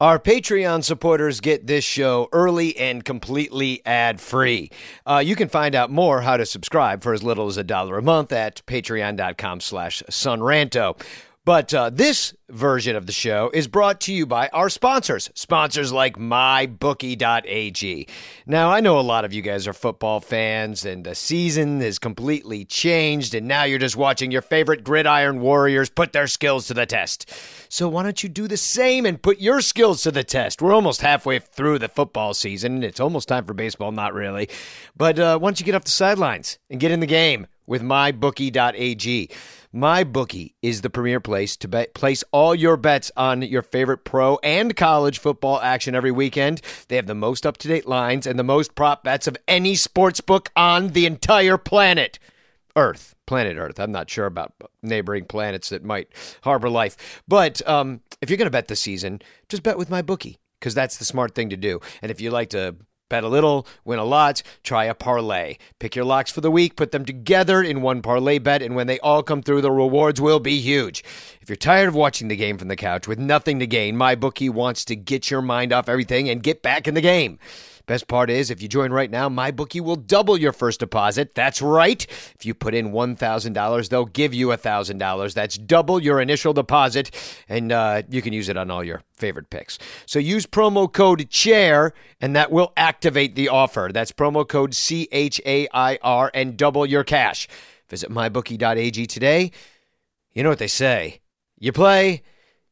Our Patreon supporters get this show early and completely ad free. Uh, you can find out more how to subscribe for as little as a dollar a month at patreon.com slash sonranto. But uh, this version of the show is brought to you by our sponsors, sponsors like MyBookie.ag. Now, I know a lot of you guys are football fans, and the season is completely changed, and now you're just watching your favorite gridiron warriors put their skills to the test. So, why don't you do the same and put your skills to the test? We're almost halfway through the football season, and it's almost time for baseball, not really. But uh, why don't you get off the sidelines and get in the game with MyBookie.ag? MyBookie is the premier place to bet, place all your bets on your favorite pro and college football action every weekend. They have the most up to date lines and the most prop bets of any sports book on the entire planet. Earth, planet Earth. I'm not sure about neighboring planets that might harbor life. But um, if you're going to bet this season, just bet with my bookie because that's the smart thing to do. And if you like to Bet a little, win a lot, try a parlay. Pick your locks for the week, put them together in one parlay bet, and when they all come through, the rewards will be huge. If you're tired of watching the game from the couch with nothing to gain, my bookie wants to get your mind off everything and get back in the game. Best part is, if you join right now, my bookie will double your first deposit. That's right. If you put in $1,000, they'll give you $1,000. That's double your initial deposit, and uh, you can use it on all your favorite picks. So use promo code CHAIR, and that will activate the offer. That's promo code C H A I R and double your cash. Visit mybookie.ag today. You know what they say you play,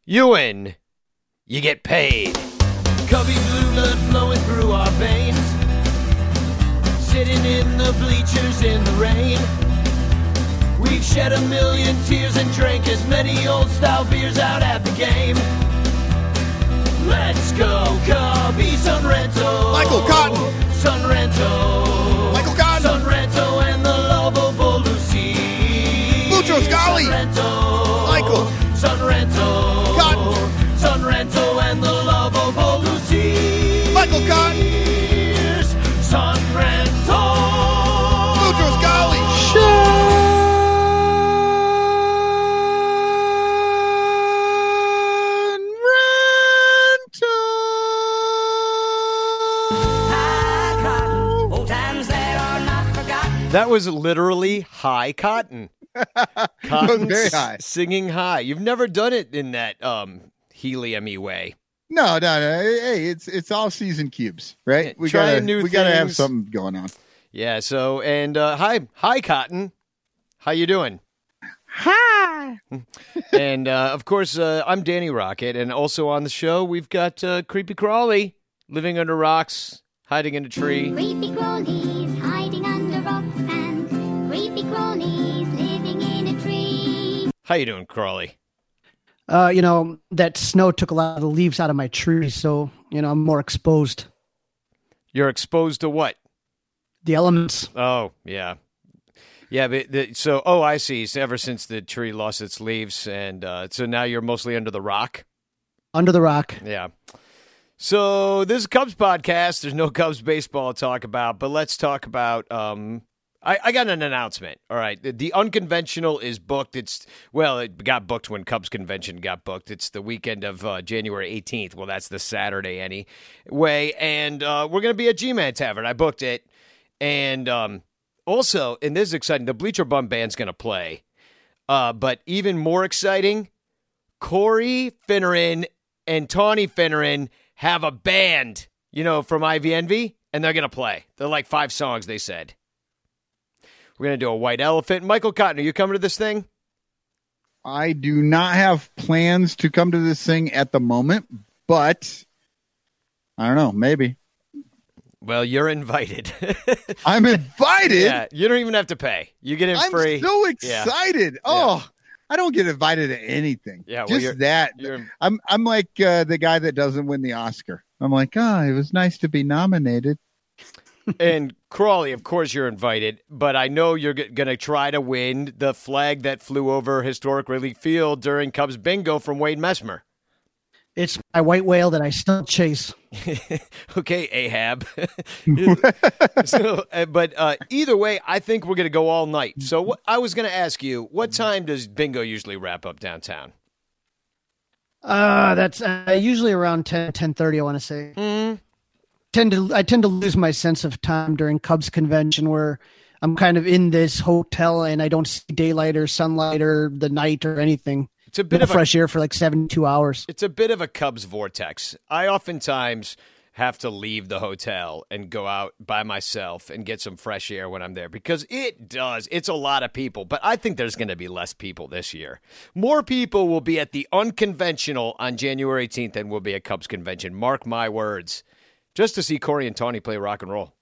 you win, you get paid. Blood flowing through our veins. Sitting in the bleachers in the rain. We've shed a million tears and drank as many old style beers out at the game. Let's go, Cubby Sunrento. Michael Cotton. Sunrento. Michael Cotton. Sunrento and the lovable Lucy. Ghali. Sunrento. Michael. Sunrento. That was literally high cotton. Cotton very high. Singing high. You've never done it in that um helium way. No, no, no. Hey, it's it's all season cubes, right? Yeah, we trying gotta new we gotta have things. something going on. Yeah, so and uh hi hi Cotton. How you doing? Hi. and uh of course uh I'm Danny Rocket and also on the show we've got uh Creepy Crawly living under rocks, hiding in a tree. Creepy crawlies How you doing, Crawley? Uh, you know, that snow took a lot of the leaves out of my tree, so, you know, I'm more exposed. You're exposed to what? The elements. Oh, yeah. Yeah, but the, so oh, I see. So ever since the tree lost its leaves, and uh, so now you're mostly under the rock. Under the rock. Yeah. So this is a Cubs podcast. There's no Cubs baseball to talk about, but let's talk about. Um, I, I got an announcement. All right, the, the unconventional is booked. It's well, it got booked when Cubs convention got booked. It's the weekend of uh, January 18th. Well, that's the Saturday anyway, and uh, we're gonna be at G-Man Tavern. I booked it, and um, also, and this is exciting. The Bleacher Bum Band's gonna play, uh, but even more exciting, Corey Finneran and Tawny Finneran have a band, you know, from Ivy Envy, and they're going to play. They're like five songs, they said. We're going to do a white elephant. Michael Cotton, are you coming to this thing? I do not have plans to come to this thing at the moment, but I don't know. Maybe Well, you're invited. I'm invited. yeah, you don't even have to pay. You get in free. I'm free. so Yeah. excited. Oh, I don't get invited to anything. Yeah, well, you're- just that. You're, I'm I'm like uh, the guy that doesn't win the Oscar. I'm like, oh, it was nice to be nominated. And Crawley, of course, you're invited, but I know you're g- going to try to win the flag that flew over historic Wrigley Field during Cubs bingo from Wade Messmer. It's my white whale that I still chase. okay, Ahab. so, uh, but uh, either way, I think we're going to go all night. So what, I was going to ask you, what time does bingo usually wrap up downtown? Uh, that's uh, usually around 10, 10.30, I want to say. Tend to I tend to lose my sense of time during Cubs convention where I'm kind of in this hotel and I don't see daylight or sunlight or the night or anything. It's a bit Bit of of a fresh air for like 72 hours. it's a bit of a Cubs vortex. I oftentimes have to leave the hotel and go out by myself and get some fresh air when I'm there because it does. It's a lot of people, but I think there's going to be less people this year. More people will be at the unconventional on January 18th than will be at Cubs convention. Mark my words. Just to see Corey and Tony play rock and roll.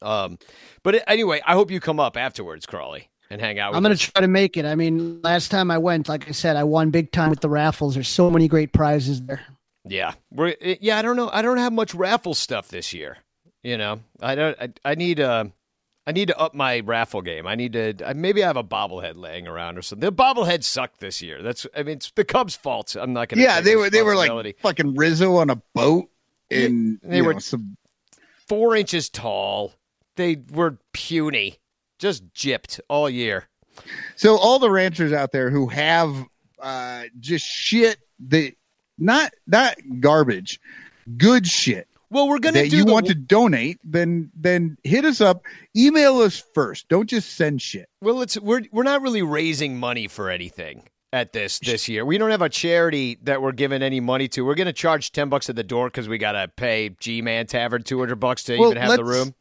Um, but anyway, I hope you come up afterwards, Crawley, and hang out. With I'm going us. to try to make it. I mean, last time I went, like I said, I won big time with the raffles. There's so many great prizes there. Yeah, we're yeah. I don't know. I don't have much raffle stuff this year. You know, I don't. I, I need uh, I need to up my raffle game. I need to. I, maybe I have a bobblehead laying around or something. The bobblehead sucked this year. That's. I mean, it's the Cubs' fault. I'm not going to. Yeah, they were they were like fucking Rizzo on a boat and they were- know, some four inches tall. They were puny, just gypped all year. So all the ranchers out there who have uh, just shit that not not garbage, good shit Well, we're going to that do you the, want to donate, then then hit us up. Email us first. Don't just send shit. Well, it's we're we're not really raising money for anything at this this year. We don't have a charity that we're giving any money to. We're going to charge ten bucks at the door because we got to pay G Man Tavern two hundred bucks to Well, even have the room.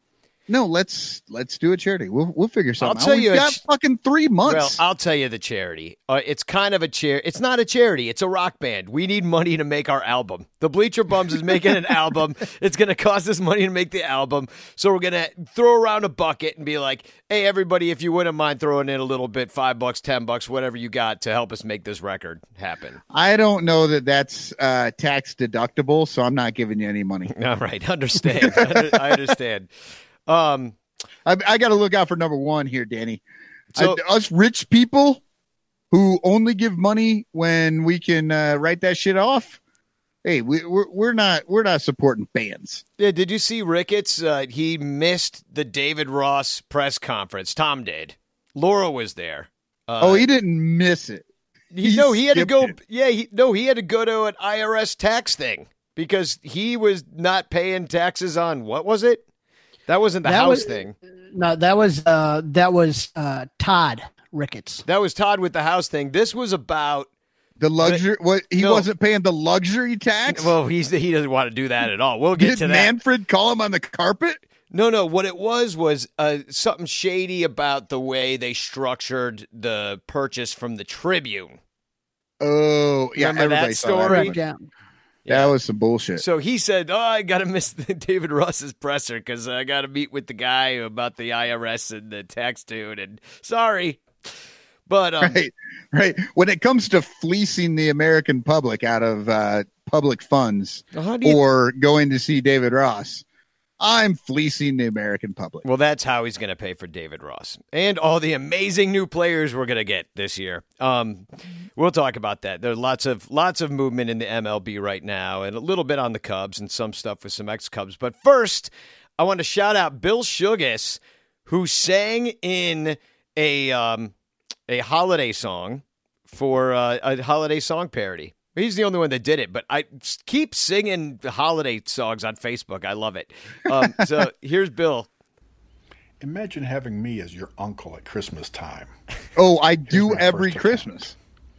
No, let's let's do a charity. We'll we'll figure something. I'll tell out. you We've got ch- fucking three months. Well. I'll tell you the charity. Uh, it's kind of a chair. It's not a charity. It's a rock band. We need money to make our album. The Bleacher Bums is making an album. It's going to cost us money to make the album. So we're going to throw around a bucket and be like, "Hey, everybody, if you wouldn't mind throwing in a little bit, five bucks, ten bucks, whatever you got to help us make this record happen." I don't know that that's uh, tax deductible, so I'm not giving you any money. All right, understand. I understand. Um, I, I got to look out for number one here, Danny. So- I- us rich people who only give money when we can uh, write that shit off. Hey, we, we're we're not we're not supporting bands. Yeah, did you see Ricketts? Uh, he missed the David Ross press conference. Tom did. Laura was there. Uh, oh, he didn't miss it. he, he no, he had to go. it. Yeah, he, no, he had to go to an IRS tax thing because he was not paying taxes on what was it? That wasn't the That house was- thing. No, that was uh, that was uh, Todd Ricketts. That was Todd with the house thing. This was about. The luxury. What he No. wasn't paying the luxury tax. Well, he's he doesn't want to do that at all. We'll get Did to that. Manfred call him on the carpet? No, no. What it was was uh, something shady about the way they structured the purchase from the Tribune. Oh, yeah. Remember that everybody saw story? Correct, one. Yeah. That was some bullshit. So he said, "Oh, I got to miss the David Ross's presser because I got to meet with the guy about the IRS and the tax dude." And sorry, but um, right, right. When it comes to fleecing the American public out of uh, public funds how do you- or going to see David Ross, I'm fleecing the American public. well, that's how he's going to pay for David Ross and all the amazing new players we're going to get this year. Um, we'll talk about that. There's lots of lots of movement in the MLB right now, and a little bit on the Cubs and some stuff with some ex Cubs. But first, I want to shout out Bill Sugas, who sang in a um, a holiday song for uh, a holiday song parody. He's the only one that did it, but I keep singing holiday songs on Facebook. I love it. Um, so here's Bill. Imagine having me as your uncle at Christmas time. Oh, I do every first attempt. Christmas.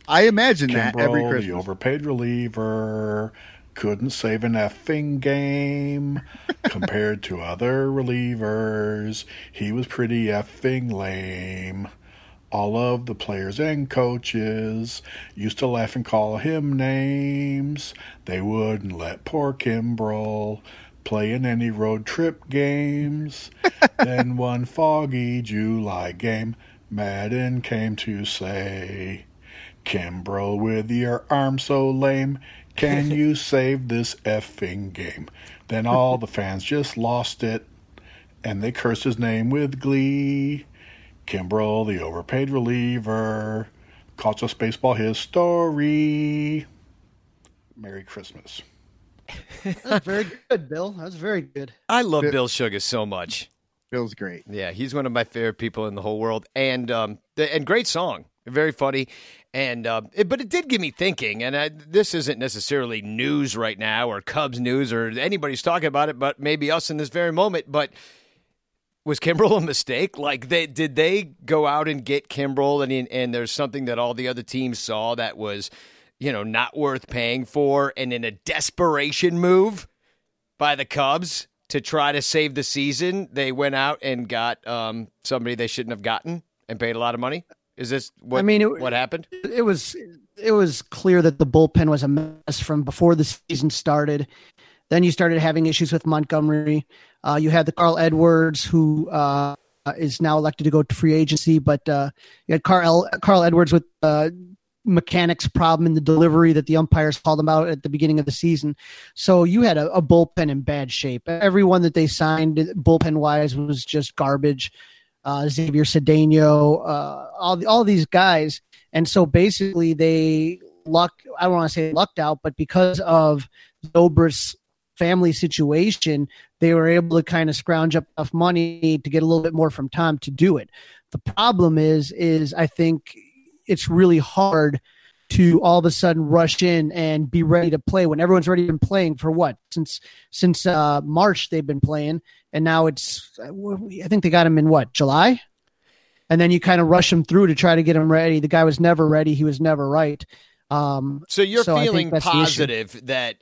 I imagine that every Christmas. the Christmas. overpaid reliever, couldn't save an effing game. Compared to other relievers, he was pretty effing lame. All of the players and coaches used to laugh and call him names. They wouldn't let poor Kimbrel play in any road trip games. then one foggy July game, Maddon came to say, Kimbrel with your arm so lame, can you save this effing game? Then all the fans just lost it, and they cursed his name with glee. Kimbrel, the overpaid reliever, cost us baseball history. Merry Christmas. That was very good, Bill. That was very good. I love Bill- Bill Sugar so much. Feels great. Yeah, he's one of my favorite people in the whole world, and um, the, and great song, very funny, and um, it, but it did get me thinking. And I, this isn't necessarily news right now, or Cubs news, or anybody's talking about it, but maybe us in this very moment. But was Kimbrel a mistake? Like, they did they go out and get Kimbrel, and and there's something that all the other teams saw that was, you know, not worth paying for, and in a desperation move by the Cubs to try to save the season, they went out and got um, somebody they shouldn't have gotten and paid a lot of money. Is this what I mean, it- what happened? it was it was clear that the bullpen was a mess from before the season started. Then you started having issues with Montgomery. Uh, you had the Carl Edwards, who uh, is now elected to go to free agency, but uh, you had Carl Carl Edwards with uh, mechanics problem in the delivery that the umpires called him out at the beginning of the season. So you had a, a bullpen in bad shape. Everyone that they signed bullpen wise was just garbage. Uh, Xavier Cedeno, uh, all all these guys, and so basically they luck. I don't want to say lucked out, but because of Zobrist's family situation, they were able to kind of scrounge up enough money to get a little bit more from Tom to do it. The problem is, is I think it's really hard to all of a sudden rush in and be ready to play when everyone's already been playing for what since since uh, March they've been playing, and now it's I think they got him in what July, and then you kind of rush him through to try to get him ready. The guy was never ready; he was never right. Um, So you're So feeling that's the issue. positive that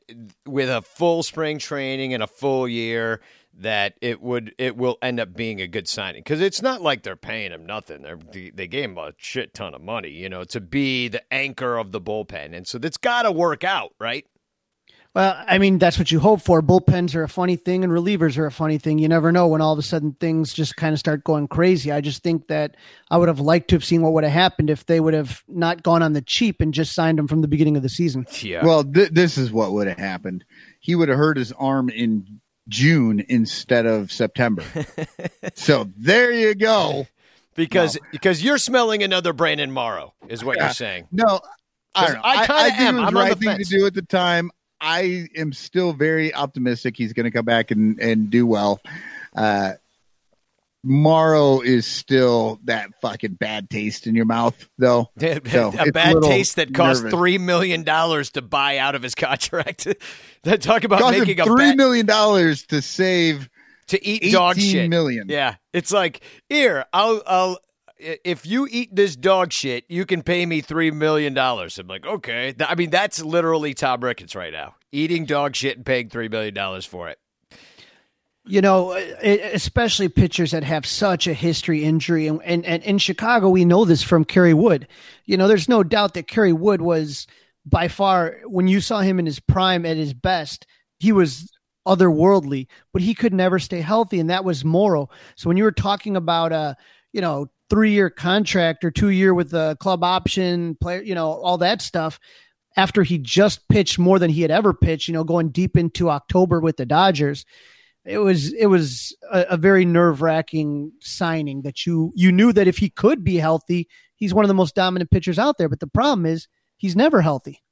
with a full spring training and a full year that it would it will end up being a good signing because it's not like they're paying him nothing. They they gave him a shit ton of money, you know, to be the anchor of the bullpen, and so that's got to work out, right? Well, I mean, that's what you hope for. Bullpens are a funny thing and relievers are a funny thing. You never know when all of a sudden things just kind of start going crazy. I just think that I would have liked to have seen what would have happened if they would have not gone on the cheap and just signed him from the beginning of the season. Yeah. Well, th- this is what would have happened. He would have hurt his arm in June instead of September. so there you go. because because you're smelling another Brandon Morrow is what Yeah. you're saying. No, I, don't. I kinda think am. It was I'm the on right the thing fence. to do at the time. I am still very optimistic he's going to come back and, and do well. Uh, Morrow is still that fucking bad taste in your mouth, though. So, a bad little taste that cost nervous. three million dollars to buy out of his contract. that talk about Cost making a three million dollars to save to eat dog shit. million. Yeah, it's like here, I'll, I'll. If you eat this dog shit, you can pay me three million dollars. I'm like, okay. I mean, that's literally Tom Ricketts right now, eating dog shit and paying three million dollars for it. You know, especially pitchers that have such a history injury. And, and, and in Chicago, we know this from Kerry Wood. You know, there's no doubt that Kerry Wood was by far, when you saw him in his prime at his best, he was otherworldly, but he could never stay healthy. And that was Morrow. So when you were talking about a, you know, three year contract or two year with the club option player, you know, all that stuff, after he just pitched more than he had ever pitched, you know, going deep into October with the Dodgers, it was it was a, a very nerve wracking signing that you you knew that if he could be healthy, he's one of the most dominant pitchers out there. But the problem is he's never healthy.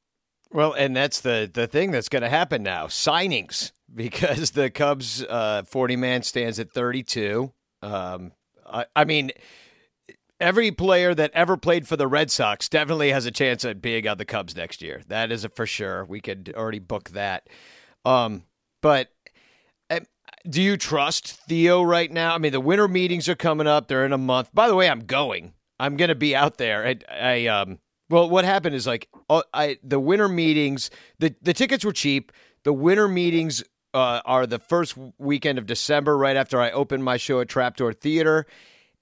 Well, and that's the the thing that's going to happen now: signings, because the Cubs uh, forty man stands at thirty two. Um, I, I mean, every player that ever played for the Red Sox definitely has a chance at being on the Cubs next year. That is for sure. We could already book that. Um, but um, do you trust Theo right now? I mean, the winter meetings are coming up. They're in a month. By the way, I'm going. I'm going to be out there. I, I um. Well, what happened is like I the winter meetings. The the tickets were cheap. The winter meetings uh, are the first weekend of December, right after I open my show at Trapdoor Theater.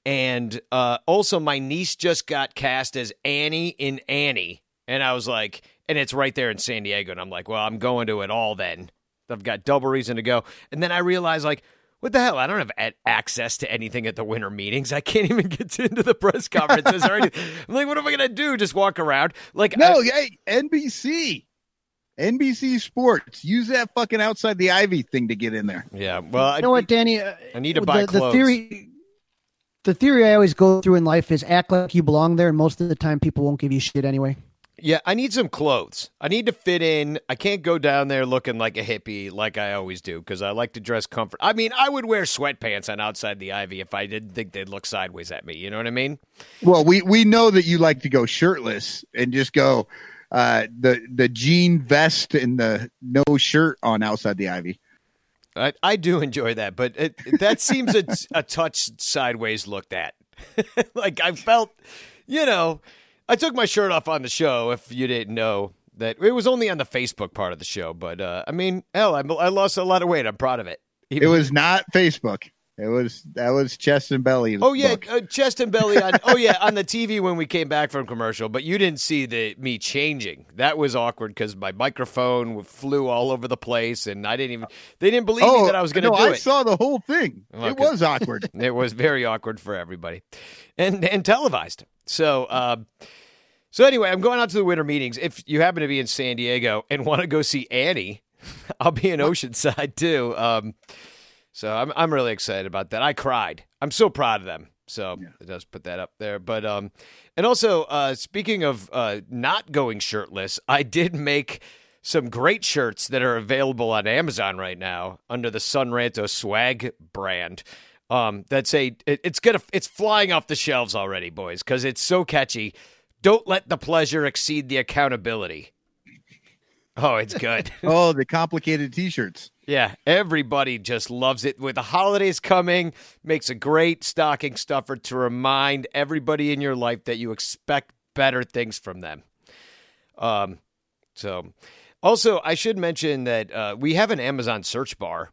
And uh, also, my niece just got cast as Annie in Annie. And I was like, and it's right there in San Diego. And I'm like, well, I'm going to it all then. I've got double reason to go. And then I realized, like, what the hell? I don't have a- access to anything at the winter meetings. I can't even get into the press conferences or anything. I'm like, what am I going to do? Just walk around? Like, No, I- hey, NBC. NBC Sports. Use that fucking outside the Ivy thing to get in there. yeah. Well, I You know what, Danny? Uh, I need to buy the clothes. theory. The theory I always go through in life is act like you belong there, and most of the time people won't give you shit anyway. Yeah, I need some clothes. I need to fit in. I can't go down there looking like a hippie like I always do because I like to dress comfort. I mean, I would wear sweatpants on outside the Ivy if I didn't think they'd look sideways at me. You know what I mean? Well, we we know that you like to go shirtless and just go uh the the jean vest and the no shirt on outside the Ivy. I, I do enjoy that, but it, that seems a, a touch sideways looked at. like I felt, you know, I took my shirt off on the show. If you didn't know that, it was only on the Facebook part of the show. But uh, I mean, hell, I, I lost a lot of weight. I'm proud of it. It was not Facebook. It was that was chest and belly. Oh yeah, uh, chest and belly on. oh yeah, on the TV when we came back from commercial. But you didn't see the me changing. That was awkward because my microphone flew all over the place, and I didn't even. They didn't believe me that I was going to Oh, no, do I it. saw the whole thing. Well, it 'cause- was awkward. it was very awkward for everybody, and and televised. So. Uh, so anyway, I'm going out to the winter meetings. If you happen to be in San Diego and want to go see Annie, I'll be in Oceanside too. Um, so I'm I'm really excited about that. I cried. I'm so proud of them. So it does put that up there. But um, and also uh, speaking of uh, not going shirtless, I did make some great shirts that are available on Amazon right now under the Sunranto Swag brand. Um, that say it, it's gonna it's flying off the shelves already, boys, because it's so catchy. Don't let the pleasure exceed the accountability. Oh, it's good. oh, the complicated T-shirts. Yeah, everybody just loves it. With the holidays coming, makes a great stocking stuffer to remind everybody in your life that you expect better things from them. Um, so also I should mention that uh, we have an Amazon search bar.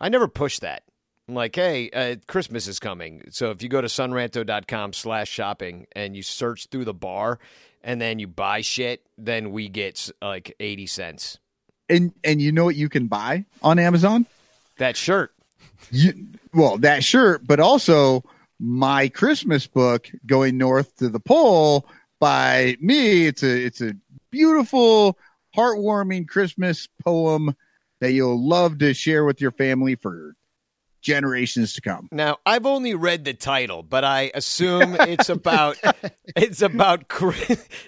I never push that. I'm like, hey, uh, Christmas is coming. So if you go to sonranto.com slash shopping and you search through the bar and then you buy shit, then we get like 80 cents. And and you know what you can buy on Amazon? That shirt. You well, that shirt, but also my Christmas book going north to the pole by me. It's a it's a beautiful, heartwarming Christmas poem that you'll love to share with your family for generations to come. Now, I've only read the title, but I assume it's about it's about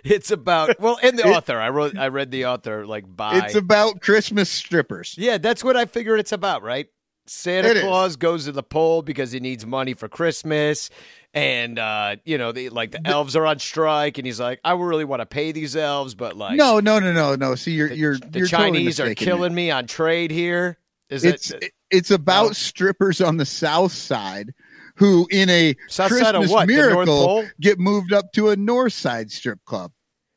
it's about well, and the author. I wrote I read the author like by It's about Christmas strippers. Yeah, that's what I figure it's about, right? Santa It is. Claus goes to the pole because he needs money for Christmas. And uh, you know, the, like the elves are on strike, and he's like, "I really want to pay these elves, but like, No, no, no, no, no. See, you're the, you're the you're totally Chinese are mistaken killing me on trade here. Is Is It's it it's about Oh. strippers on the south side who, in a South Christmas side of what? Miracle, get moved up to a north side strip club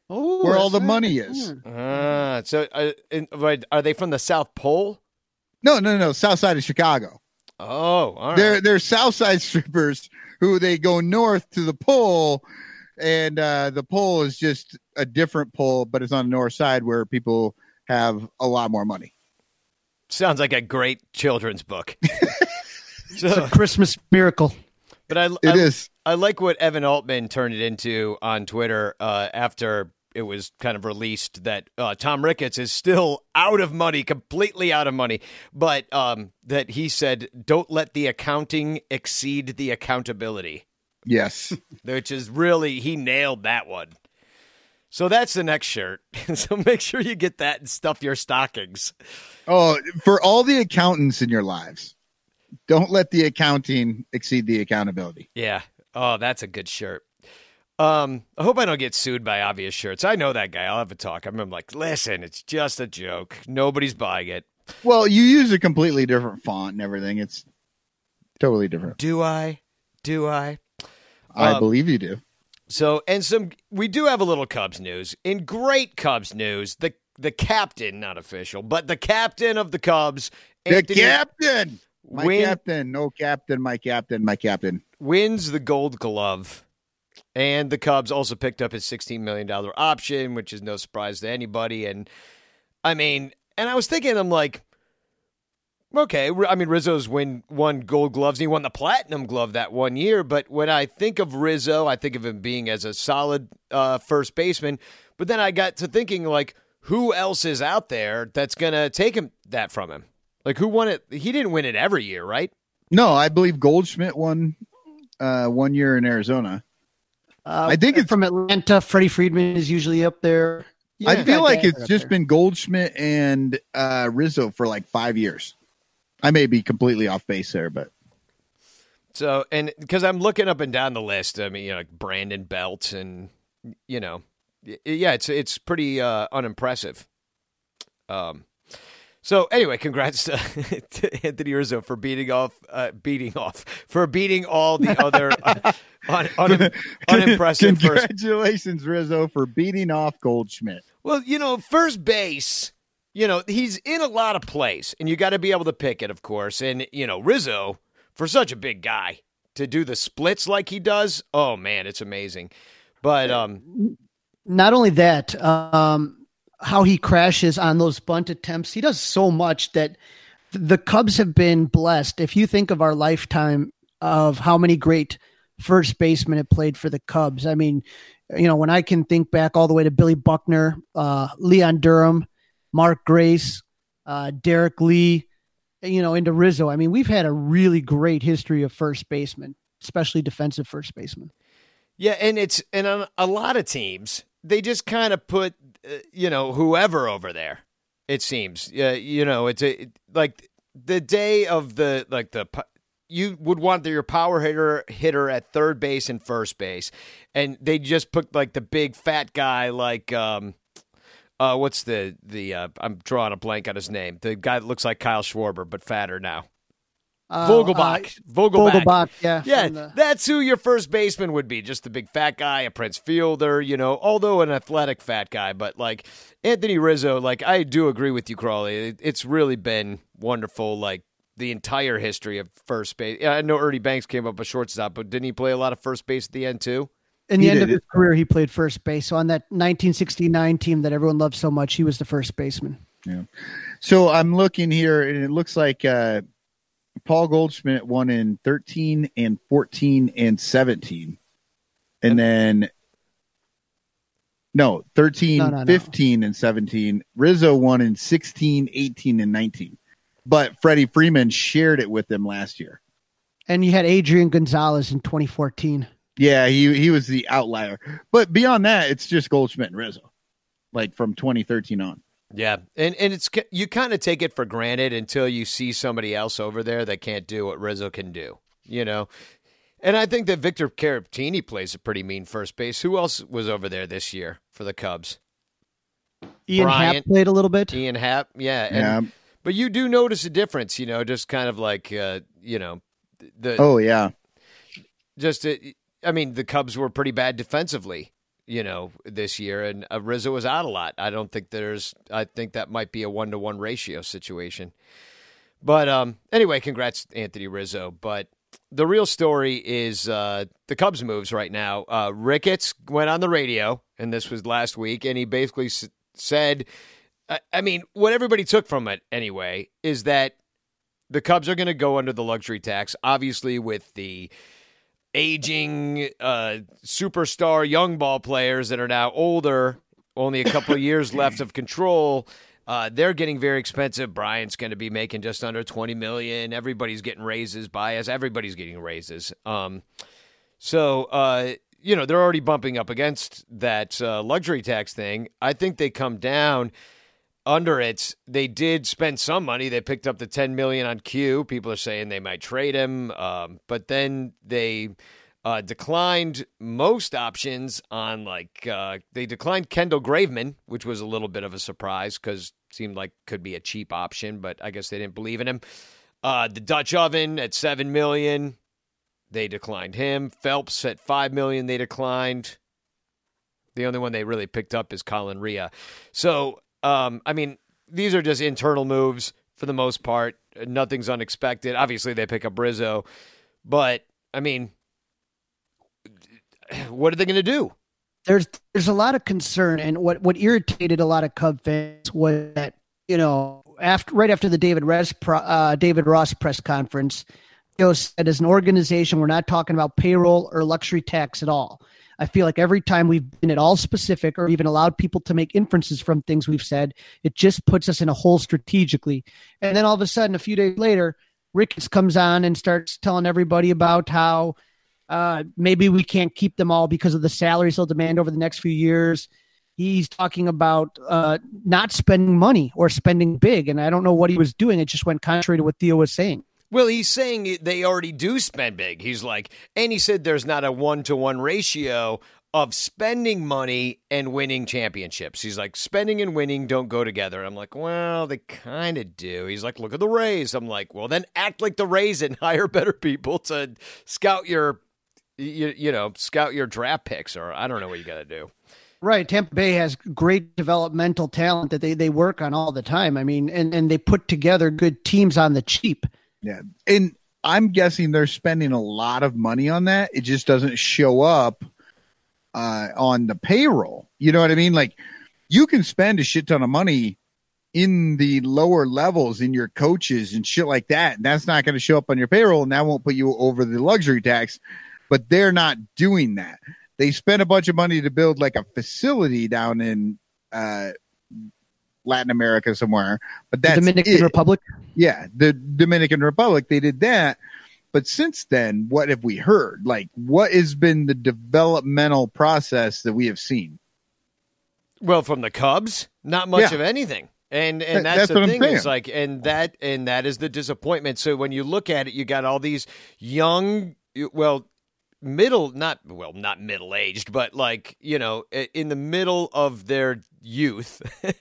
Oh, where all the that's money is. Ah, so uh, in, right, are they from the South Pole? No, no, no. South side of Chicago. Oh, all right. They're they're south side strippers who they go north to the pole, and uh, the pole is just a different pole, but it's on the north side where people have a lot more money. Sounds like a great children's book. It's a Christmas miracle. but I, It I, is. I like what Evan Altman turned it into on Twitter uh, after it was kind of released that uh, Tom Ricketts is still out of money, completely out of money, but um, that he said, "Don't let the accounting exceed the accountability," Yes. which is really he nailed that one. So that's the next shirt. so make sure you get that and stuff your stockings. Oh, for all the accountants in your lives, don't let the accounting exceed the accountability. Yeah. Oh, that's a good shirt. Um, I hope I don't get sued by obvious shirts. I know that guy. I'll have a talk. I'm like, listen, it's just a joke. Nobody's buying it. Well, you use a completely different font and everything. It's totally different. Do I? Do I? I Um, believe you do. So, and some, we do have a little Cubs news. In great Cubs news, the the captain, not official, but the captain of the Cubs, The Anthony, captain. My win, captain, no captain, my captain, my captain. wins the Gold Glove. And the Cubs also picked up his $16 million option, which is no surprise to anybody. And I mean, and I was thinking, I'm like, okay, I mean, Rizzo's win won Gold Gloves. He won the Platinum Glove that one year. But when I think of Rizzo, I think of him being as a solid uh, first baseman. But then I got to thinking, like, who else is out there that's going to take him that from him? Like, who won it? He didn't win it every year, right? No, I believe Goldschmidt won uh, one year in Arizona. Uh, I think it's- from Atlanta. Freddie Freeman is usually up there. I feel like it's just there. been Goldschmidt and uh, Rizzo for like five years. I may be completely off base there, but So, and because I'm looking up and down the list, I mean, you know, like Brandon Belt, and you know, yeah, it's it's pretty uh, unimpressive. Um, so anyway, congrats to, to Anthony Rizzo for beating off, uh, beating off for beating all the other uh, un, un, unimpressive first. congratulations, Rizzo, for beating off Goldschmidt. Well, you know, first base. You know, he's in a lot of plays, and you got to be able to pick it, of course. And you know, Rizzo, for such a big guy to do the splits like he does, oh man, it's amazing. But um, Not only that, um, how he crashes on those bunt attempts. He does so much that the Cubs have been blessed. If you think of our lifetime of how many great first basemen have played for the Cubs, I mean, you know, when I can think back all the way to Billy Buckner, uh, Leon Durham, Mark Grace, uh, Derrek Lee, you know, into Rizzo. I mean, we've had a really great history of first basemen, especially defensive first basemen. yeah, and it's and on a lot of teams they just kind of put uh, you know whoever over there. It seems, yeah, you know, it's a like the day of the like the you would want your power hitter hitter at third base and first base, and they just put like the big fat guy like um uh what's the the uh, I'm drawing a blank on his name the guy that looks like Kyle Schwarber but fatter now Uh, Vogelbach uh, Vogelbach. Vogelbach, yeah. Yeah, the- that's who your first baseman would be. Just a big fat guy, a Prince Fielder, you know, although an athletic fat guy. But like Anthony Rizzo, like I do agree with you, Crawley. It's really been wonderful, like the entire history of first base. I know Ernie Banks came up a shortstop, but didn't he play a lot of first base at the end too? In the He end did of his career, he played first base. So on that 1969 team that everyone loved so much, he was the first baseman. Yeah. So I'm looking here, and it looks like uh, Paul Goldschmidt won in 13 and 14 and 17. And then, no, 13, No, no, no. 15, and 17. Rizzo won in 16, 18, and 19. But Freddie Freeman shared it with them last year. And you had Adrian Gonzalez in 2014. Yeah, he he was the outlier. But beyond that, it's just Goldschmidt and Rizzo, like from 2013 on. Yeah, and and it's you kind of take it for granted until you see somebody else over there that can't do what Rizzo can do, you know. And I think that Victor Caratini plays a pretty mean first base. Who else was over there this year for the Cubs? Ian Bryant. Happ played a little bit. Ian Happ, yeah. And, Yeah. But you do notice a difference, you know, just kind of like uh, you know, the Oh yeah. just uh, I mean, the Cubs were pretty bad defensively, you know, this year, and uh, Rizzo was out a lot. I don't think there's. I think that might be a one to one ratio situation. But um, anyway, congrats, Anthony Rizzo. But the real story is uh, the Cubs moves right now. Uh, Ricketts went on the radio, and this was last week, and he basically s- said, I, I mean, what everybody took from it anyway is that the Cubs are going to go under the luxury tax, obviously with the aging uh, superstar young ball players that are now older, only a couple years left of control. Uh, they're getting very expensive. Bryant's going to be making just under twenty million. Everybody's getting raises. Bias. Everybody's getting raises. Um, so uh, you know they're already bumping up against that uh, luxury tax thing. I think they come down under it. They did spend some money. They picked up the ten million on Q. People are saying they might trade him, um, but then they uh, declined most options on like uh, they declined Kendall Graveman, which was a little bit of a surprise because seemed like could be a cheap option, but I guess they didn't believe in him. Uh, the Dutch Oven at seven million, they declined him. Phelps at five million, they declined. The only one they really picked up is Colin Rea. So, um, I mean, these are just internal moves. for the most part. Nothing's unexpected. Obviously, they pick up Rizzo, but I mean, what are they going to do? There's there's a lot of concern, and what what irritated a lot of Cub fans was that you know after right after the David Ross uh, David Ross press conference, know, said as an organization we're not talking about payroll or luxury tax at all. I feel like every time we've been at all specific or even allowed people to make inferences from things we've said, it just puts us in a hole strategically. And then all of a sudden, a few days later, Ricketts comes on and starts telling everybody about how uh, maybe we can't keep them all because of the salaries they'll demand over the next few years. He's talking about uh, not spending money or spending big. And I don't know what he was doing. It just went contrary to what Theo was saying. Well, he's saying they already do spend big. He's like, and he said there's not a one to one ratio of spending money and winning championships. He's like, spending and winning don't go together. I'm like, well, they kind of do. He's like, look at the Rays. I'm like, well, then act like the Rays and hire better people to scout your, you, you know, scout your draft picks, or I don't know what you got to do. Right. Tampa Bay has great developmental talent that they, they work on all the time. I mean, and, and they put together good teams on the cheap. Yeah. And I'm guessing they're spending a lot of money on that. It just doesn't show up uh, on the payroll. You know what I mean? Like you can spend a shit ton of money in the lower levels in your coaches and shit like that. And that's not going to show up on your payroll and that won't put you over the luxury tax. But they're not doing that. They spent a bunch of money to build like a facility down in uh, Latin America somewhere. But that's the Dominican it. Republic. Yeah, the Dominican Republic. They did that. But since then, what have we heard? Like, what has been the developmental process that we have seen? Well, from the Cubs, not much Yeah. of anything. And and That- that's, that's the thing. saying. It's like and that and that is the disappointment. So when you look at it, you got all these young well middle not well not middle aged but like you know in the middle of their youth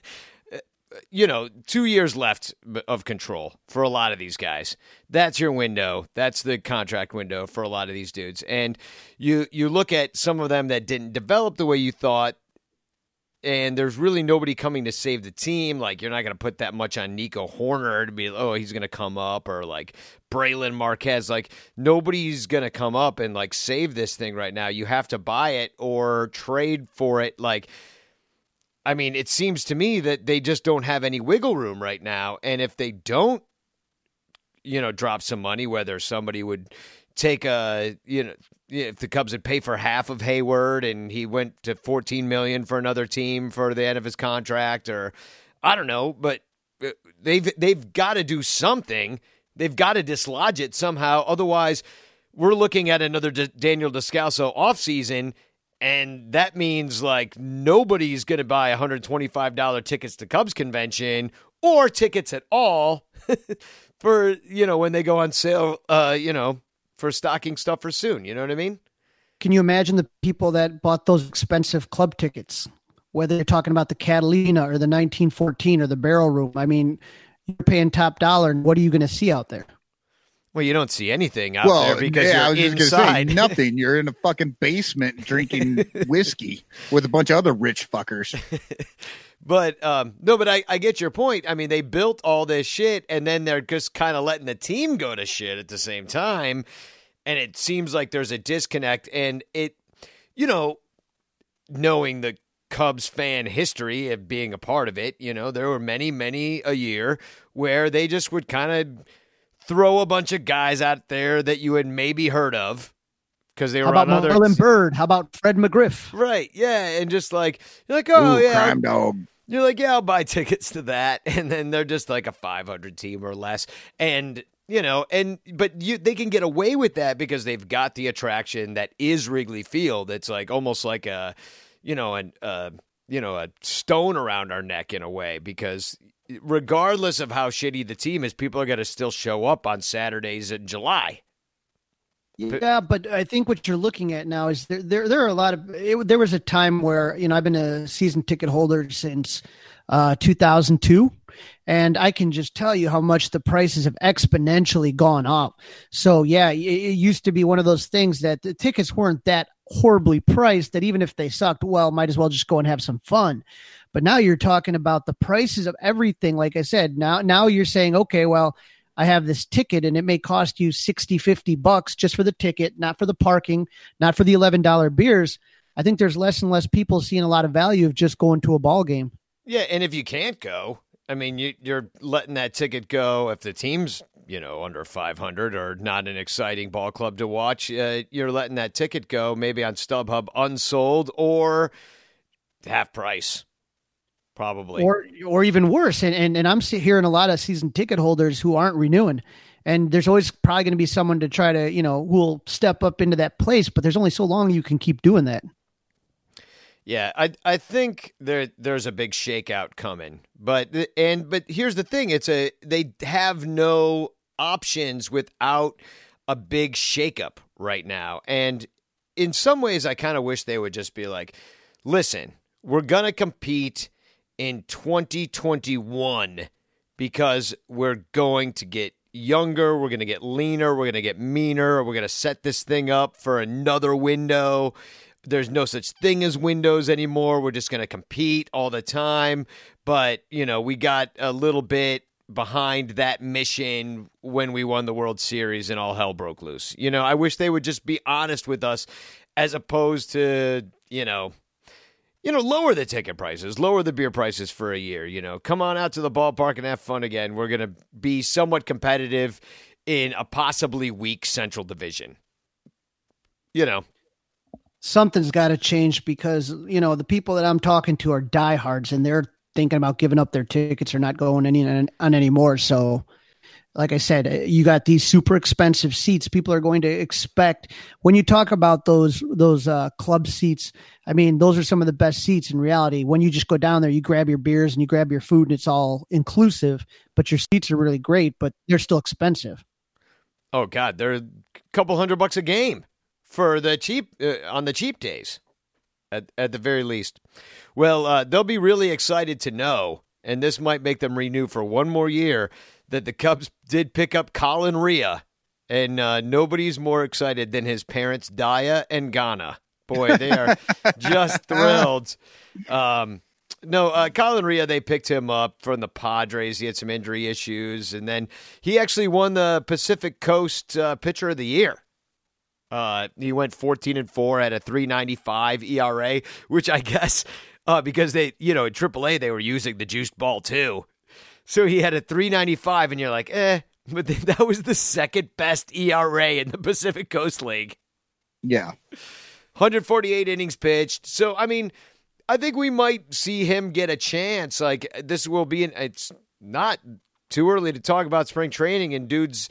you know 2 years left of control for a lot of these guys that's your window that's the contract window for a lot of these dudes and you you look at some of them that didn't develop the way you thought and there's really nobody coming to save the team. Like you're not going to put that much on Nico Hoerner to be, oh, he's going to come up, or like Brailyn Marquez. Like nobody's going to come up and like save this thing right now. You have to buy it or trade for it. Like, I mean, it seems to me that they just don't have any wiggle room right now. And if they don't, you know, drop some money, whether somebody would take a, you know, if the Cubs would pay for half of Hayward and he went to 14 million for another team for the end of his contract or I don't know, but uh, they've they've got to do something. They've got to dislodge it somehow otherwise we're looking at another D- Daniel Descalso offseason and that means like nobody's going to buy $125 tickets to Cubs convention or tickets at all for, you know, when they go on sale, uh, you know, for stocking stuffer soon. You know what I mean? Can you imagine the people that bought those expensive club tickets? Whether you're talking about the Catalina or the 1914 or the Barrel Room. I mean, you're paying top dollar, and what are you going to see out there? Well, you don't see anything out well, there because yeah, I you're gonna say inside. nothing. You're in a fucking basement drinking whiskey with a bunch of other rich fuckers. But um, no, but I, I get your point. I mean, they built all this shit, and then they're just kind of letting the team go to shit at the same time, and it seems like there's a disconnect. And it, you know, knowing the Cubs fan history of being a part of it, you know, there were many, many a year where they just would kind of throw a bunch of guys out there that you had maybe heard of because they How were about on other Marlon Byrd? How about Fred McGriff? Right, yeah, and just like you're like, oh Ooh, yeah, crime dog. you're like, yeah, I'll buy tickets to that, and then they're just like a 500 team or less, and you know, and but you they can get away with that because they've got the attraction that is Wrigley Field. It's like almost like a, you know, an uh, you know, a stone around our neck in a way because regardless of how shitty the team is, people are going to still show up on Saturdays in July. Yeah, but I think what you're looking at now is there there there are a lot of it, there was a time where you know I've been a season ticket holder since uh, 2002 and I can just tell you how much the prices have exponentially gone up. So yeah, it, it used to be one of those things that the tickets weren't that horribly priced that even if they sucked, well, might as well just go and have some fun. But now you're talking about the prices of everything. Like I said, now now you're saying, okay, well, I have this ticket and it may cost you 60, 50 bucks just for the ticket, not for the parking, not for the $11 beers. I think there's less and less people seeing a lot of value of just going to a ball game. Yeah, and if you can't go, I mean, you, you're letting that ticket go if the team's you know under 500 or not an exciting ball club to watch. Uh, you're letting that ticket go maybe on StubHub unsold or half price, probably, or or even worse. And and, and I'm hearing a lot of season ticket holders who aren't renewing. And there's always probably going to be someone to try to, you know, who will step up into that place, but there's only so long you can keep doing that. Yeah, I I think there there's a big shakeout coming, but and but here's the thing: it's a they have no options without a big shakeup right now, and in some ways, I kind of wish they would just be like, "Listen, we're gonna compete in 2021 because we're going to get younger, we're going to get leaner, we're going to get meaner, we're going to set this thing up for another window." there's no such thing as windows anymore. We're just going to compete all the time. But, you know, we got a little bit behind that mission when we won the World Series and all hell broke loose. You know, I wish they would just be honest with us as opposed to, you know, you know, lower the ticket prices, lower the beer prices for a year, you know. Come on out to the ballpark and have fun again. We're going to be somewhat competitive in a possibly weak Central Division. You know, something's got to change because you know the people that I'm talking to are diehards and they're thinking about giving up their tickets or not going any on anymore. So, like I said, you got these super expensive seats. People are going to expect when you talk about those those uh, club seats. I mean, those are some of the best seats in reality. When you just go down there, you grab your beers and you grab your food, and it's all inclusive. But your seats are really great, but they're still expensive. Oh God, they're a couple hundred bucks a game for the cheap uh, on the cheap days, at at the very least. Well, uh, they'll be really excited to know, and this might make them renew for one more year that the Cubs did pick up Colin Rea, and uh, nobody's more excited than his parents, Daya and Ghana. Boy, they are just thrilled. Um, no, uh, Colin Rea, they picked him up from the Padres. He had some injury issues, and then he actually won the Pacific Coast uh, Pitcher of the Year. Uh, he went 14 and 4 at a 395 ERA, which I guess uh, because they, you know, in AAA, they were using the juiced ball too. So he had a 395, and you're like, eh, but that was the second best ERA in the Pacific Coast League. Yeah. 148 innings pitched. So, I mean, I think we might see him get a chance. Like, this will be, an, it's not too early to talk about spring training and dudes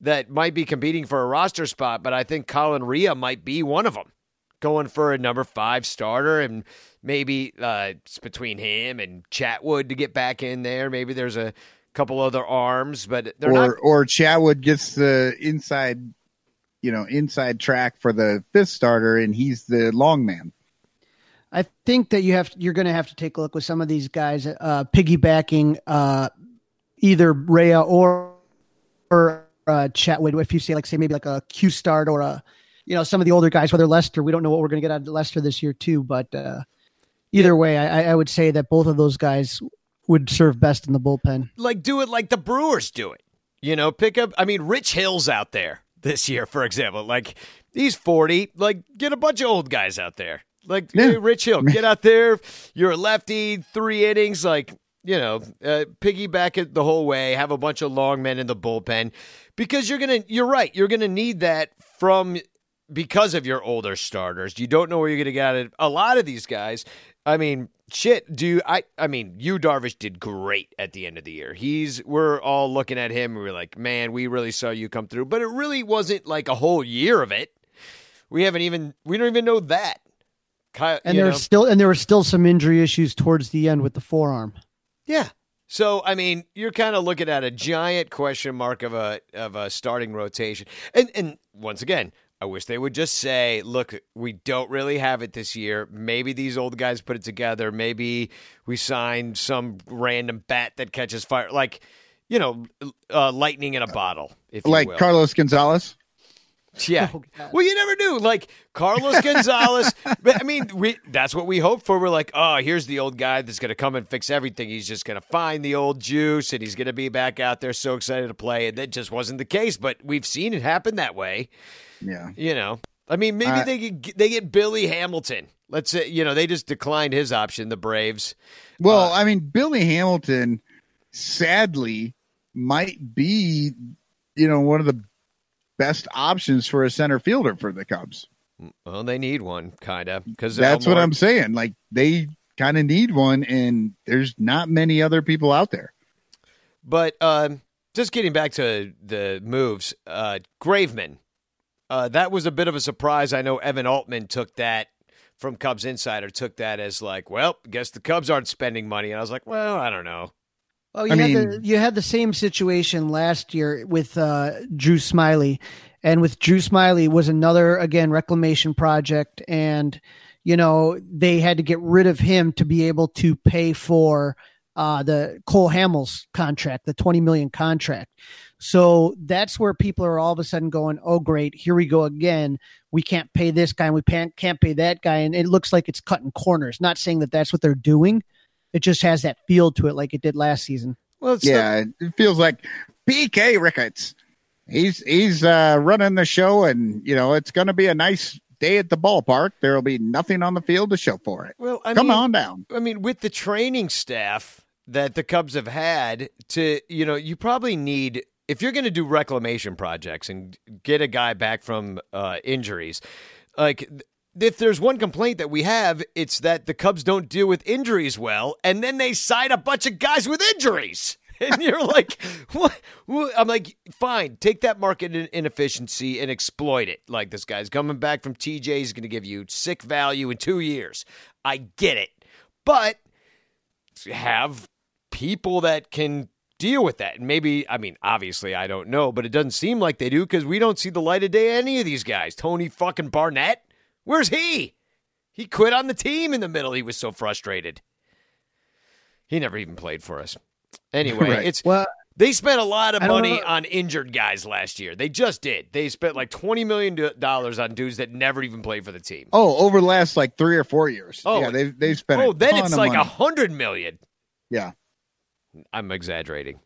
that might be competing for a roster spot, but I think Colin Rea might be one of them, going for a number five starter, and maybe uh, it's between him and Chatwood to get back in there. Maybe there's a couple other arms, but they're or not. or Chatwood gets the inside, you know, inside track for the fifth starter, and he's the long man. I think that you have you're going to have to take a look with some of these guys uh, piggybacking uh, either Rea or or uh, Chatwood. If you say like say maybe like a Q start or a you know some of the older guys, whether Lester, we don't know what we're going to get out of Lester this year too. But uh, either way, I, I would say that both of those guys would serve best in the bullpen. Like do it like the Brewers do it. You know, pick up. I mean, Rich Hill's out there this year, for example. Like he's forty. Like get a bunch of old guys out there. Like yeah. hey, Rich Hill, get out there. You're a lefty, three innings. Like you know, uh, piggyback it the whole way. Have a bunch of long men in the bullpen because you're gonna. You're right. You're gonna need that from because of your older starters. You don't know where you're gonna get it. A lot of these guys. I mean, shit. Do I? I mean, Yu Darvish did great at the end of the year. He's. We're all looking at him. and We're like, man, we really saw you come through. But it really wasn't like a whole year of it. We haven't even. We don't even know that. Kyle, and there's still and there were still some injury issues towards the end with the forearm. Yeah. So I mean, you're kind of looking at a giant question mark of a of a starting rotation. And and once again, I wish they would just say, "Look, we don't really have it this year. Maybe these old guys put it together. Maybe we signed some random bat that catches fire, like you know, uh, lightning in a bottle, if like will. Carlos Gonzalez." Yeah. Oh, well, you never knew. Like Carlos Gonzalez. but, I mean, we, that's what we hope for. We're like, oh, here's the old guy that's going to come and fix everything. He's just going to find the old juice and he's going to be back out there so excited to play. And that just wasn't the case. But we've seen it happen that way. Yeah. You know, I mean, maybe Uh, they get, they get Billy Hamilton. Let's say, you know, they just declined his option, the Braves. Well, I mean, Billy Hamilton, sadly, might be, you know, one of the best options for a center fielder for the Cubs. Well, they need one, kind of. because That's what I'm saying. Like they kind of need one, and there's not many other people out there. But um, just getting back to the moves, uh, Graveman, uh, that was a bit of a surprise. I know Evan Altman took that from Cubs Insider, took that as like, well, guess the Cubs aren't spending money. And I was like, well, I don't know. Well, you I had mean- the you had the same situation last year with uh, Drew Smyly, and with Drew Smyly was another again reclamation project, and you know they had to get rid of him to be able to pay for uh, the Cole Hamels contract, the twenty million contract. So that's where people are all of a sudden going, "Oh, great, here we go again. We can't pay this guy, and we can't can't pay that guy," and it looks like it's cutting corners. Not saying that that's what they're doing. It just has that feel to it, like it did last season. Well, it's Yeah, it feels like PK Ricketts. He's he's uh, running the show, and you know it's going to be a nice day at the ballpark. There will be nothing on the field to show for it. well, I Come mean, on down. I mean, with the training staff that the Cubs have had to, you know, you probably need if you're going to do reclamation projects and get a guy back from uh, injuries, like. If there's one complaint that we have, it's that the Cubs don't deal with injuries well, and then they sign a bunch of guys with injuries. And you're like, what? I'm like, fine, take that market inefficiency and exploit it. Like this guy's coming back from TJ, he's going to give you sick value in two years. I get it, but have people that can deal with that. And maybe, I mean, obviously, I don't know, but it doesn't seem like they do because we don't see the light of day any of these guys. Tony fucking Barnette, where's he? He quit on the team in the middle. He was so frustrated. He never even played for us. Anyway, Right. it's Well, they spent a lot of money on injured guys last year. They just did. They spent like twenty million dollars on dudes that never even played for the team. Oh, over the last like three or four years. Oh, yeah, they've they've spent. Oh, a then it's of like a hundred million. Yeah. I'm exaggerating.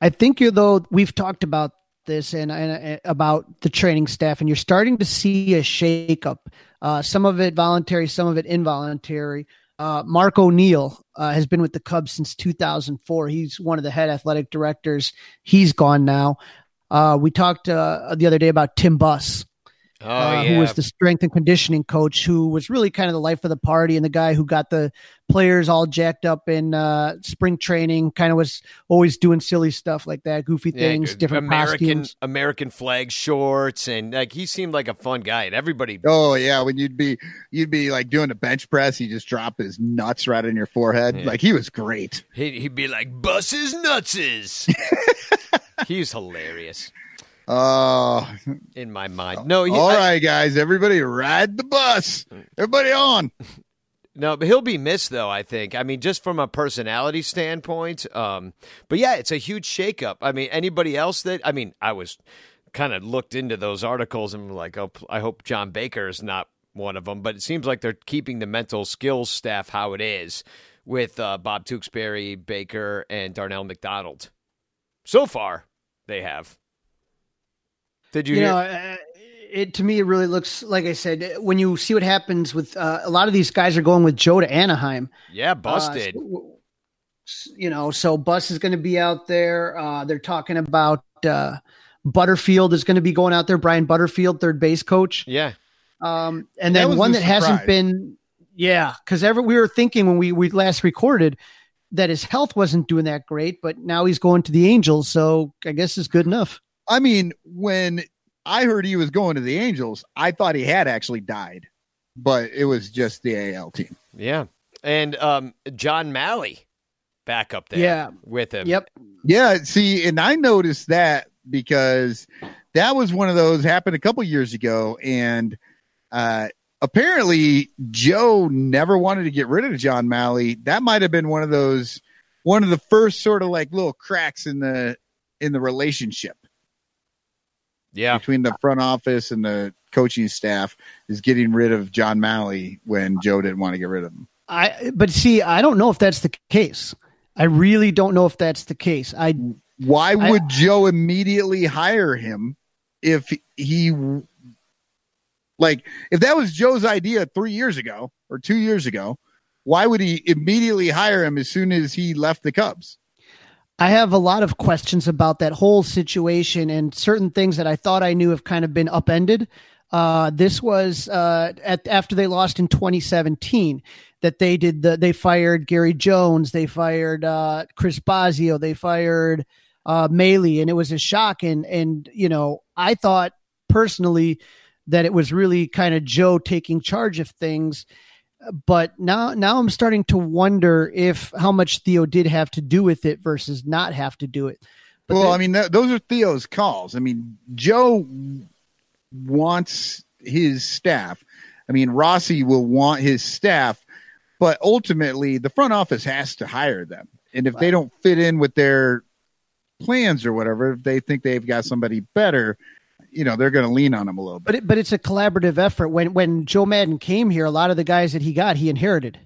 I think you though we've talked about this and, and, and about the training staff, and you're starting to see a shakeup. Uh, some of it voluntary, some of it involuntary. Uh, Mark O'Neill uh, has been with the Cubs since 2004. He's one of the head athletic directors. He's gone now. Uh, we talked uh, the other day about Tim Buss, Oh uh, yeah, who was the strength and conditioning coach, who was really kind of the life of the party and the guy who got the players all jacked up in uh, spring training. Kind of was always doing silly stuff like that, goofy Yeah, things, good. different American costumes. American flag shorts, and like he seemed like a fun guy, and everybody. Oh yeah, when you'd be you'd be like doing a bench press, he just drop his nuts right in your forehead. Yeah. Like he was great. He'd, he'd be like buses nutses. He's hilarious Oh, in my mind. No, he, all I- right, guys, everybody ride the bus. Everybody on. No, but he'll be missed though. I think. I mean, just from a personality standpoint. Um, but yeah, it's a huge shakeup. I mean, anybody else that I mean, I was kind of looked into those articles and like, oh, I hope John Baker is not one of them. But it seems like they're keeping the mental skills staff how it is with uh, Bob Tewksbury, Baker, and Darnell McDonald. So far, they have. Did you, You hear? know, uh, it to me it really looks like I said when you see what happens with uh, a lot of these guys are going with Joe to Anaheim. yeah, Uh, busted. so, you know, so Buss is going to be out there. Uh, they're talking about uh, Butterfield is going to be going out there. Brian Butterfield, third base coach. yeah. Um, and That then was one that hasn't been, yeah, because ever we were thinking when we we last recorded that his health wasn't doing that great, but now he's going to the Angels, so I guess it's good enough. I mean, when I heard he was going to the Angels, I thought he had actually died, but it was just the AL team. Yeah. And um, John Mallee back up there Yeah. with him. Yep. Yeah, see, and I noticed that because that was one of those happened a couple years ago, and uh, apparently Joe never wanted to get rid of John Mallee. That might have been one of those, one of the first sort of like little cracks in the in the relationship. Yeah. between the front office and the coaching staff is getting rid of John Mallee when Joe didn't want to get rid of him. I but see, I don't know if that's the case. I really don't know if that's the case. I Why I- would Joe immediately hire him if he like if that was Joe's idea 3 years ago or 2 years ago, why would he immediately hire him as soon as he left the Cubs? I have a lot of questions about that whole situation and certain things that I thought I knew have kind of been upended. Uh, this was uh, at after they lost in 2017 that they did the they fired Gary Jones, they fired uh, Chris Bosio, they fired uh, Mallee, and it was a shock. And and you know I thought personally that it was really kind of Joe taking charge of things but now now I'm starting to wonder if how much Theo did have to do with it versus not have to do it. But well, the- I mean, th- those are Theo's calls. I mean, Joe wants his staff. I mean, Rossy will want his staff, but ultimately, the front office has to hire them. And if they don't fit in with their plans or whatever, if they think they've got somebody better, you know, they're going to lean on him a little bit. but it, but it's a collaborative effort. When when Joe Maddon came here, a lot of the guys that he got, he inherited.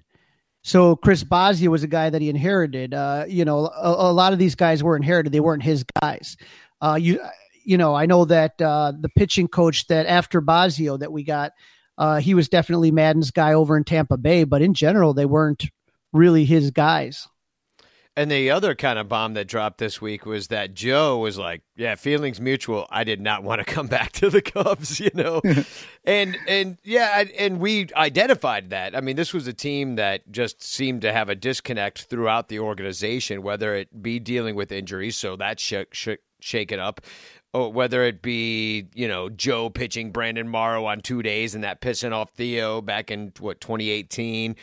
So Chris Bosio was a guy that he inherited. Uh, you know, a, a lot of these guys were inherited; they weren't his guys. Uh, you you know, I know that uh, the pitching coach that after Bosio that we got, uh, he was definitely Maddon's guy over in Tampa Bay. But in general, they weren't really his guys. And the other kind of bomb that dropped this week was that Joe was like, "Yeah, feelings mutual. I did not want to come back to the Cubs, you know." and and yeah, and we identified that. I mean, this was a team that just seemed to have a disconnect throughout the organization, whether it be dealing with injuries, so that shook shook shake it up, or whether it be you know Joe pitching Brandon Morrow on two days and that pissing off Theo back in what 2018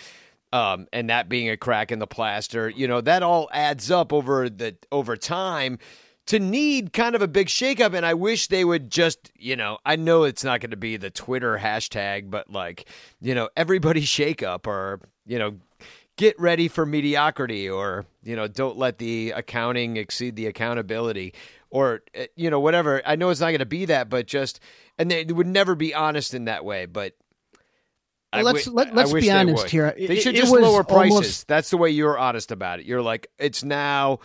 um, and that being a crack in the plaster, you know, that all adds up over the over time to need kind of a big shakeup. And I wish they would just, you know, I know it's not going to be the Twitter hashtag, but like, you know, everybody shake up or, you know, get ready for mediocrity or, you know, don't let the accounting exceed the accountability or, eh, you know, whatever. I know it's not going to be that, but just, and they would never be honest in that way, but Let's- let- let's be honest would. here. They should just lower prices. almost- That's the way you're honest about it. You're like, it's now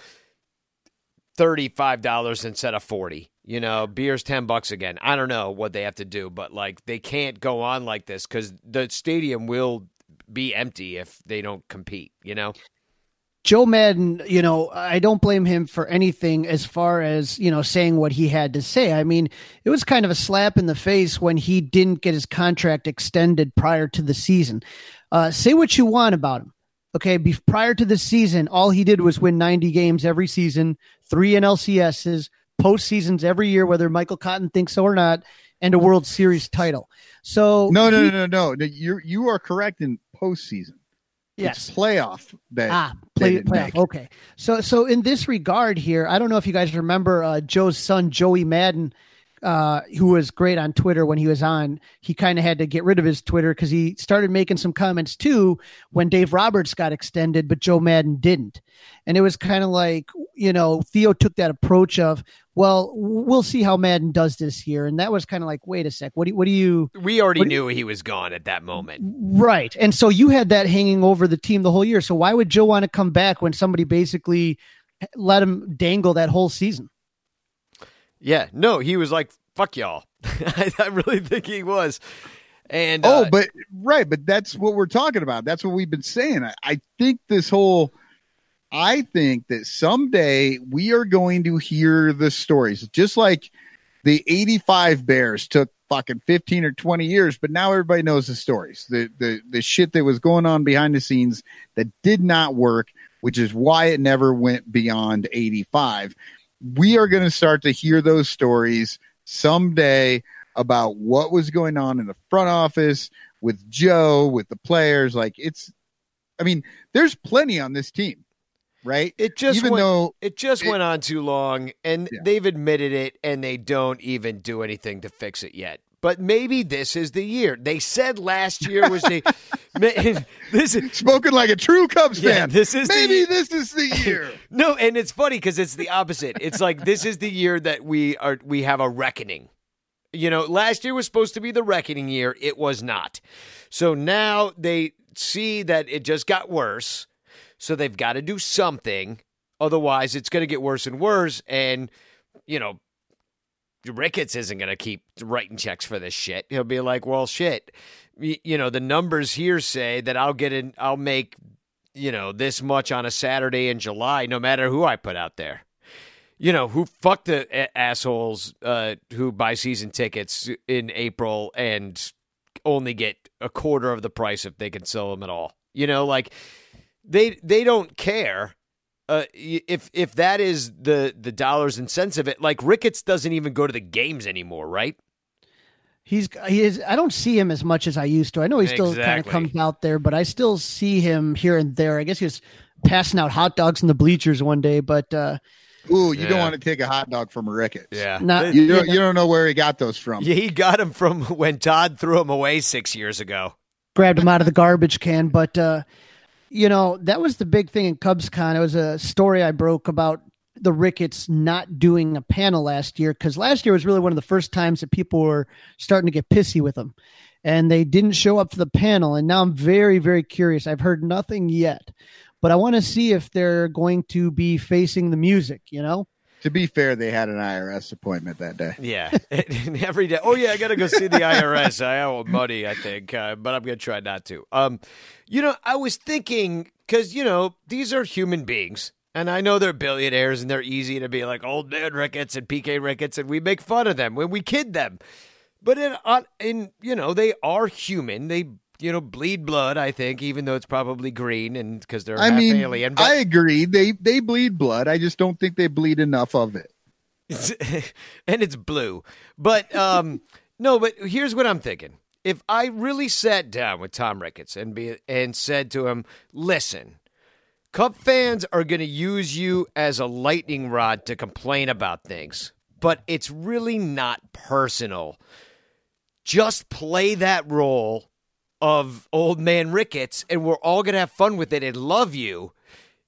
thirty-five dollars instead of forty. You know, beer's ten bucks again. I don't know what they have to do, but like they can't go on like this because the stadium will be empty if they don't compete. You know, Joe Maddon, you know, I don't blame him for anything as far as, you know, saying what he had to say. I mean, it was kind of a slap in the face when he didn't get his contract extended prior to the season. Uh, say what you want about him. Okay. Be- prior to the season, all he did was win 90 games every season, three NLCSs, postseasons every year, whether Michael Cotton thinks so or not, and a World Series title. So, No, no, he- no, no, no. You you are correct in postseason. Yes. It's playoff that Ah, play, playoff. make. Okay. So, so in this regard here, I don't know if you guys remember uh, Joe's son, Joey Maddon, uh, who was great on Twitter when he was on. He kind of had to get rid of his Twitter because he started making some comments too when Dave Roberts got extended, but Joe Maddon didn't. And it was kind of like, you know, Theo took that approach of, well, we'll see how Maddon does this year. And that was kind of like, wait a sec, what do, what do you, we already knew he was gone at that moment. Right. And so you had that hanging over the team the whole year. So why would Joe want to come back when somebody basically let him dangle that whole season? Yeah, no, he was like, "Fuck y'all." I, I really think he was. And Oh, uh, but right, but that's what we're talking about. That's what we've been saying. I, I think this whole I think that someday we are going to hear the stories. Just like the 85 Bears took fucking 15 or 20 years, but now everybody knows the stories. The the the shit that was going on behind the scenes that did not work, which is why it never went beyond 85. We are going to start to hear those stories someday about what was going on in the front office with Joe, with the players. Like it's, I mean, there's plenty on this team, right? it just Even went, though it just it- went on too long, and Yeah. they've admitted it, and they don't even do anything to fix it yet. But maybe this is the year. They said last year was the this is spoken like a true Cubs Yeah, fan. this is the- maybe this is the year. no, and it's funny because it's the opposite. It's like this is the year that we are we have a reckoning. You know, last year was supposed to be the reckoning year. It was not. So now they see that it just got worse. So they've got to do something. Otherwise, it's going to get worse and worse. And, you know, Ricketts isn't going to keep writing checks for this shit. He'll be like, well, shit. You know, the numbers here say that I'll get in, I'll make, you know, this much on a Saturday in July, no matter who I put out there. You know, who fuck the assholes uh, who buy season tickets in April and only get a quarter of the price if they can sell them at all. You know, like they they don't care uh, if if that is the the dollars and cents of it. Like Ricketts doesn't even go to the games anymore, right? He's he is. I don't see him as much as I used to. I know he still kind of Exactly. comes out there, but I still see him here and there. I guess he was passing out hot dogs in the bleachers one day, but uh, Ooh, you don't want to take a hot dog from a Ricketts. Yeah, Not- You don't, you don't know where he got those from. yeah. He got them from when Todd threw them away six years ago. grabbed him out of the garbage can. But uh, you know that was the big thing in CubsCon. It was a story I broke about the Ricketts not doing a panel last year because last year was really one of the first times that people were starting to get pissy with them and they didn't show up for the panel. And now I'm very very curious. I've heard nothing yet, but I want to see if they're going to be facing the music. You know. To be fair, they had an IRS appointment that day. Yeah, every day. Oh yeah, I gotta go see the IRS. I owe money, I think, uh, but I'm gonna try not to. Um, you know, I was thinking because you know these are human beings, and I know they're billionaires, and they're easy to be like old man Ricketts and PK Ricketts, and we make fun of them when we kid them. But in, on in you know, they are human. They you know bleed blood. I think, even though it's probably green, and because they're I half mean, alien. But, I agree. They they bleed blood. I just don't think they bleed enough of it. and it's blue. But um no, but here's what I'm thinking. If I really sat down with Tom Ricketts and be and said to him, "Listen, Cup fans are going to use you as a lightning rod to complain about things, but it's really not personal. Just play that role of old man Ricketts, and we're all going to have fun with it and love you."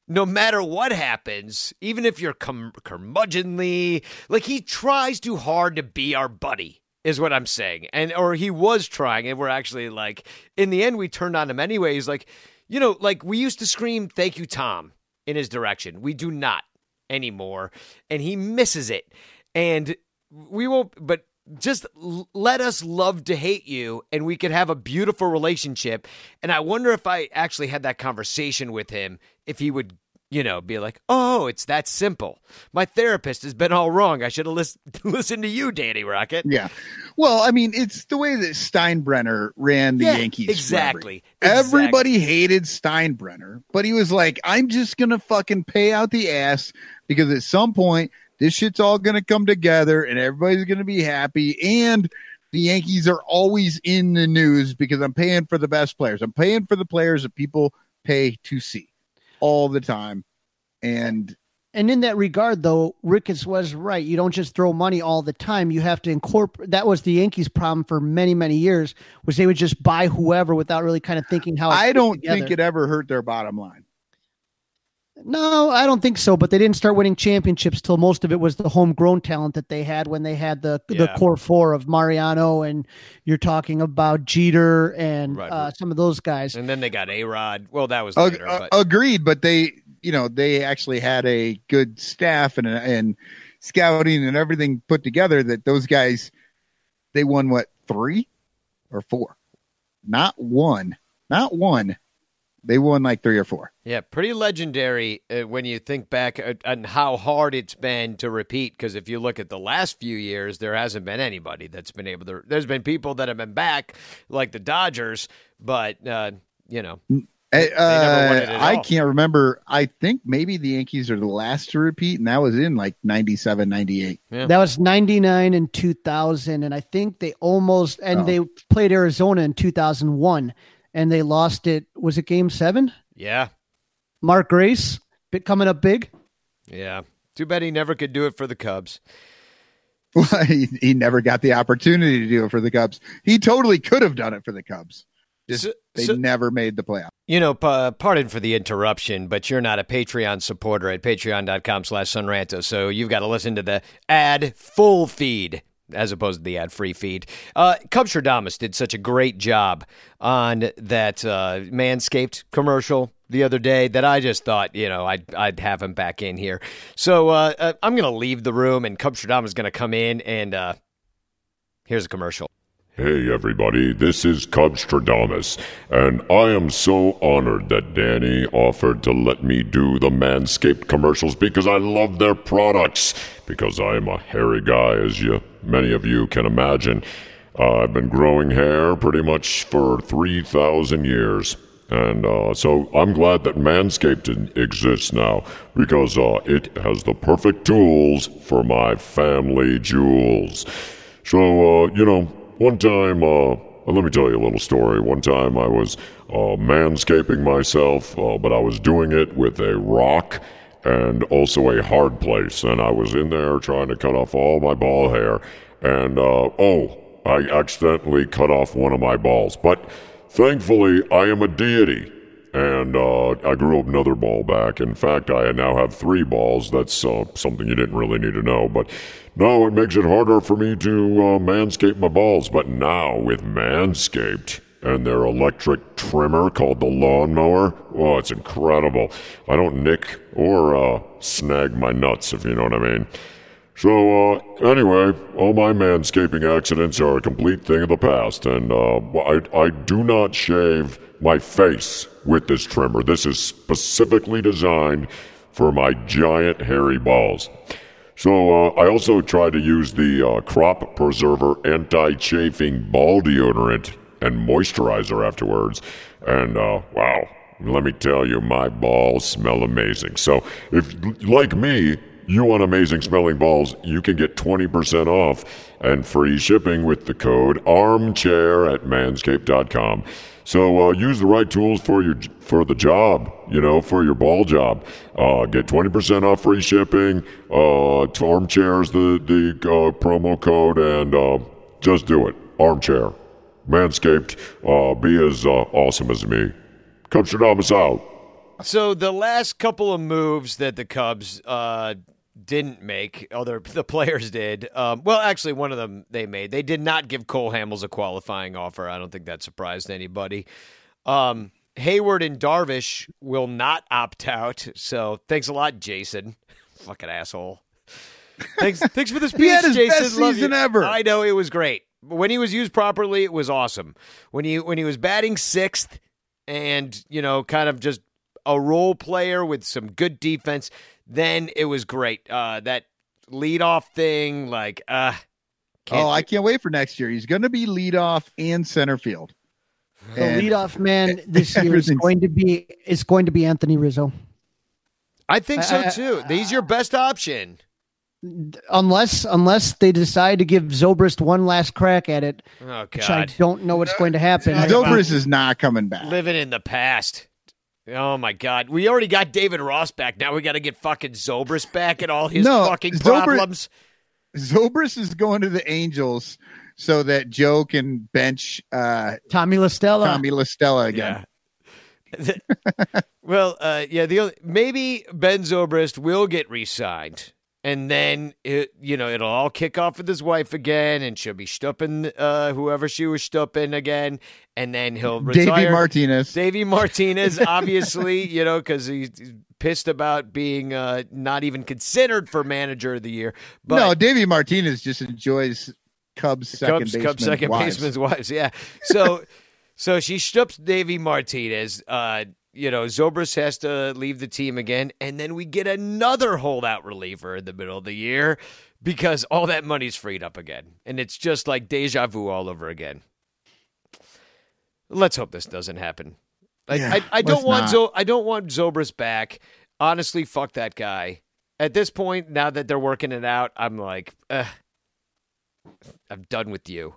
no matter what happens, even if you're cum- curmudgeonly, like he tries too hard to be our buddy, is what I'm saying. And or he was trying, and we're actually like, in the end, we turned on him anyway. He's Like, you know, like we used to scream, "Thank you, Tom," in his direction. We do not anymore, and he misses it. And we won't, but just let us love to hate you and we could have a beautiful relationship and i wonder if i actually had that conversation with him if he would you know be like oh it's that simple my therapist has been all wrong i should have lis- listened to you danny rocket Yeah. Well, I mean, it's the way that Steinbrenner ran the Yeah, Yankees. exactly, exactly. Everybody hated Steinbrenner, but he was like, I'm just going to fucking pay out the ass because at some point, this shit's all going to come together and everybody's going to be happy. And the Yankees are always in the news because I'm paying for the best players. I'm paying for the players that people pay to see all the time. And And in that regard, though, Ricketts was right. You don't just throw money all the time. You have to incorporate. That was the Yankees' problem for many, many years. Was they would just buy whoever without really kind of thinking how. I don't think it ever hurt their bottom line. No, I don't think so. But they didn't start winning championships till most of it was the homegrown talent that they had when they had the the core four of Mariano and you're talking about Jeter and Right. uh, some of those guys. and then they got A-Rod well that was later uh, but agreed, but they, you know, they actually had a good staff and and scouting and everything put together. That those guys, they won what three or four, not one, not one. They won like three or four. Yeah, pretty legendary uh, when you think back uh, on how hard it's been to repeat. Because if you look at the last few years, there hasn't been anybody that's been able to. There's been people that have been back, like the Dodgers, but uh, you know, Uh, never won it at I all. can't remember. I think maybe the Yankees are the last to repeat, and that was in like 97, 98. Yeah. That was 99 and 2000. And I think they almost, and Oh. they played Arizona in 2001 and they lost it. Was it game seven? yeah, Mark Grace bit coming up big. yeah. Too bad he never could do it for the Cubs. Well, he, he never got the opportunity to do it for the Cubs. He totally could have done it for the Cubs. Just So- they so- never made the playoff. You know, pa- pardon for the interruption, but you're not a Patreon supporter at patreon.com slash sonranto, so you've got to listen to the ad full feed as opposed to the ad free feed. Uh, Cubstradamus did such a great job on that uh, Manscaped commercial the other day that I just thought, you know, I'd, I'd have him back in here. So uh, uh, I'm going to leave the room, and Cubstradamus is going to come in, and uh, here's a commercial. Hey everybody, this is Cubstradamus, and I am so honored that Danny offered to let me do the Manscaped commercials because I love their products. Because I am a hairy guy, as you many of you can imagine. Uh, I've been growing hair pretty much for 3,000 years. And uh, so I'm glad that Manscaped exists now because uh, it has the perfect tools for my family jewels. So, uh, you know, one time, uh, let me tell you a little story. One time I was uh, manscaping myself, but I was doing it with a rock and also a hard place. And I was in there trying to cut off all my ball hair. And, uh, oh, I accidentally cut off one of my balls. But thankfully, I am a deity. And uh, I grew another ball back. In fact, I now have three balls. That's uh, something you didn't really need to know. But no, it makes it harder for me to uh, manscape my balls. But now with Manscaped and their electric trimmer called the lawnmower, oh, it's incredible. I don't nick or uh, snag my nuts, if you know what I mean. So, uh, anyway, all my manscaping accidents are a complete thing of the past, and uh, I, I do not shave my face with this trimmer. This is specifically designed for my giant hairy balls. So uh, I also try to use the uh, Crop Preserver anti-chafing ball deodorant and moisturizer afterwards. And uh, wow, let me tell you, my balls smell amazing. So if, like me, you want amazing smelling balls, you can get 20% off and free shipping with the code armchair at manscaped.com. So uh, use the right tools for your for the job, you know, for your ball job. Uh, get 20% off free shipping. Uh, armchairs the the uh, promo code, and uh, just do it. Armchair, Manscaped. Uh, be as uh, awesome as me. Cubstradamus out. So the last couple of moves that the Cubs uh, didn't make, other the players did. Um, well, actually, one of them they made. They did not give Cole Hamels a qualifying offer. I don't think that surprised anybody. Um, Heyward and Darvish will not opt out. So thanks a lot, Jason. Fucking asshole. Thanks, thanks for the speech, He had his Jason. best Love season you. ever. I know it was great. When he was used properly, it was awesome. When he when he was batting sixth, and you know, kind of just a role player with some good defense, then it was great. Uh, that leadoff thing, like, uh, can't oh, I can't wait for next year. He's going to be leadoff and center field. The And- leadoff man this year is going to be is going to be Anthony Rizzo, I think so I- I- too. He's your best option. Unless unless they decide to give Zobrist one last crack at it, Oh which I don't know what's going to happen. Zobrist is not coming back. living in the past. Oh my God, we already got David Ross back. Now we got to get fucking Zobrist back and all his No, fucking Zobrist- problems. Zobrist is going to the Angels so that Joe can bench uh, Tommy LaStella. Tommy LaStella again. well, uh, yeah, the only, maybe Ben Zobrist will get re-signed, and then it, you know it'll all kick off with his wife again, and she'll be stupping uh, whoever she was stupping again, and then he'll retire. Davey Martinez. Davey Martinez, obviously, you know, because he's pissed about being uh, not even considered for manager of the year. But no, Davey Martinez just enjoys Cubs second Cubs. Cubs second wives. baseman's wives. Yeah. So, so she stups Davey Martinez. Uh, you know, Zobrist has to leave the team again, and then we get another holdout reliever in the middle of the year because all that money's freed up again, and it's just like deja vu all over again. Let's hope this doesn't happen. Like, Yeah, I, I don't want not. Zo- I don't want Zobrist back. Honestly, fuck that guy. At this point, now that they're working it out, I'm like, Ugh, I'm done with you.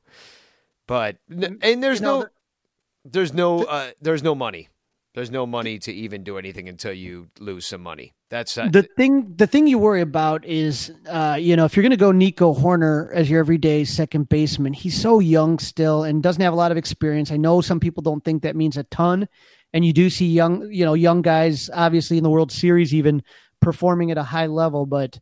But and there's you know, no, there's no, uh, there's no money. There's no money to even do anything until you lose some money. That's uh, the thing the thing you worry about is uh, you know if you're going to go Nico Hoerner as your everyday second baseman, he's so young still and doesn't have a lot of experience. I know some people don't think that means a ton, and you do see young you know young guys obviously in the World Series even performing at a high level, but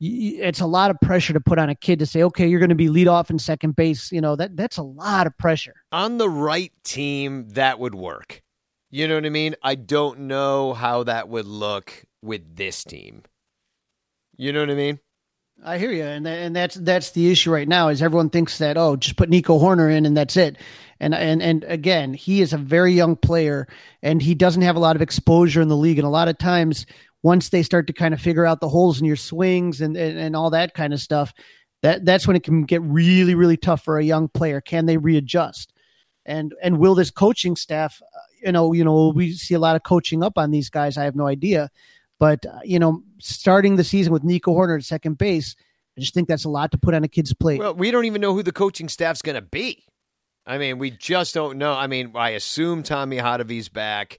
it's a lot of pressure to put on a kid to say, okay, you're going to be lead off in second base. You know that that's a lot of pressure. On the right team, that would work. You know what I mean? I don't know how that would look with this team. You know what I mean? I hear you, and and that's that's the issue right now. Is everyone thinks that oh, just put Nico Hoerner in and that's it, and and and again, he is a very young player, and he doesn't have a lot of exposure in the league, and a lot of times once they start to kind of figure out the holes in your swings and and, and all that kind of stuff, that that's when it can get really really tough for a young player. Can they readjust? And and will this coaching staff, you know, you know, we see a lot of coaching up on these guys. I have no idea, but uh, you know, starting the season with Nico Hoerner at second base, I just think that's a lot to put on a kid's plate. Well, we don't even know who the coaching staff's going to be. I mean, we just don't know. I mean, I assume Tommy Hottovy's back.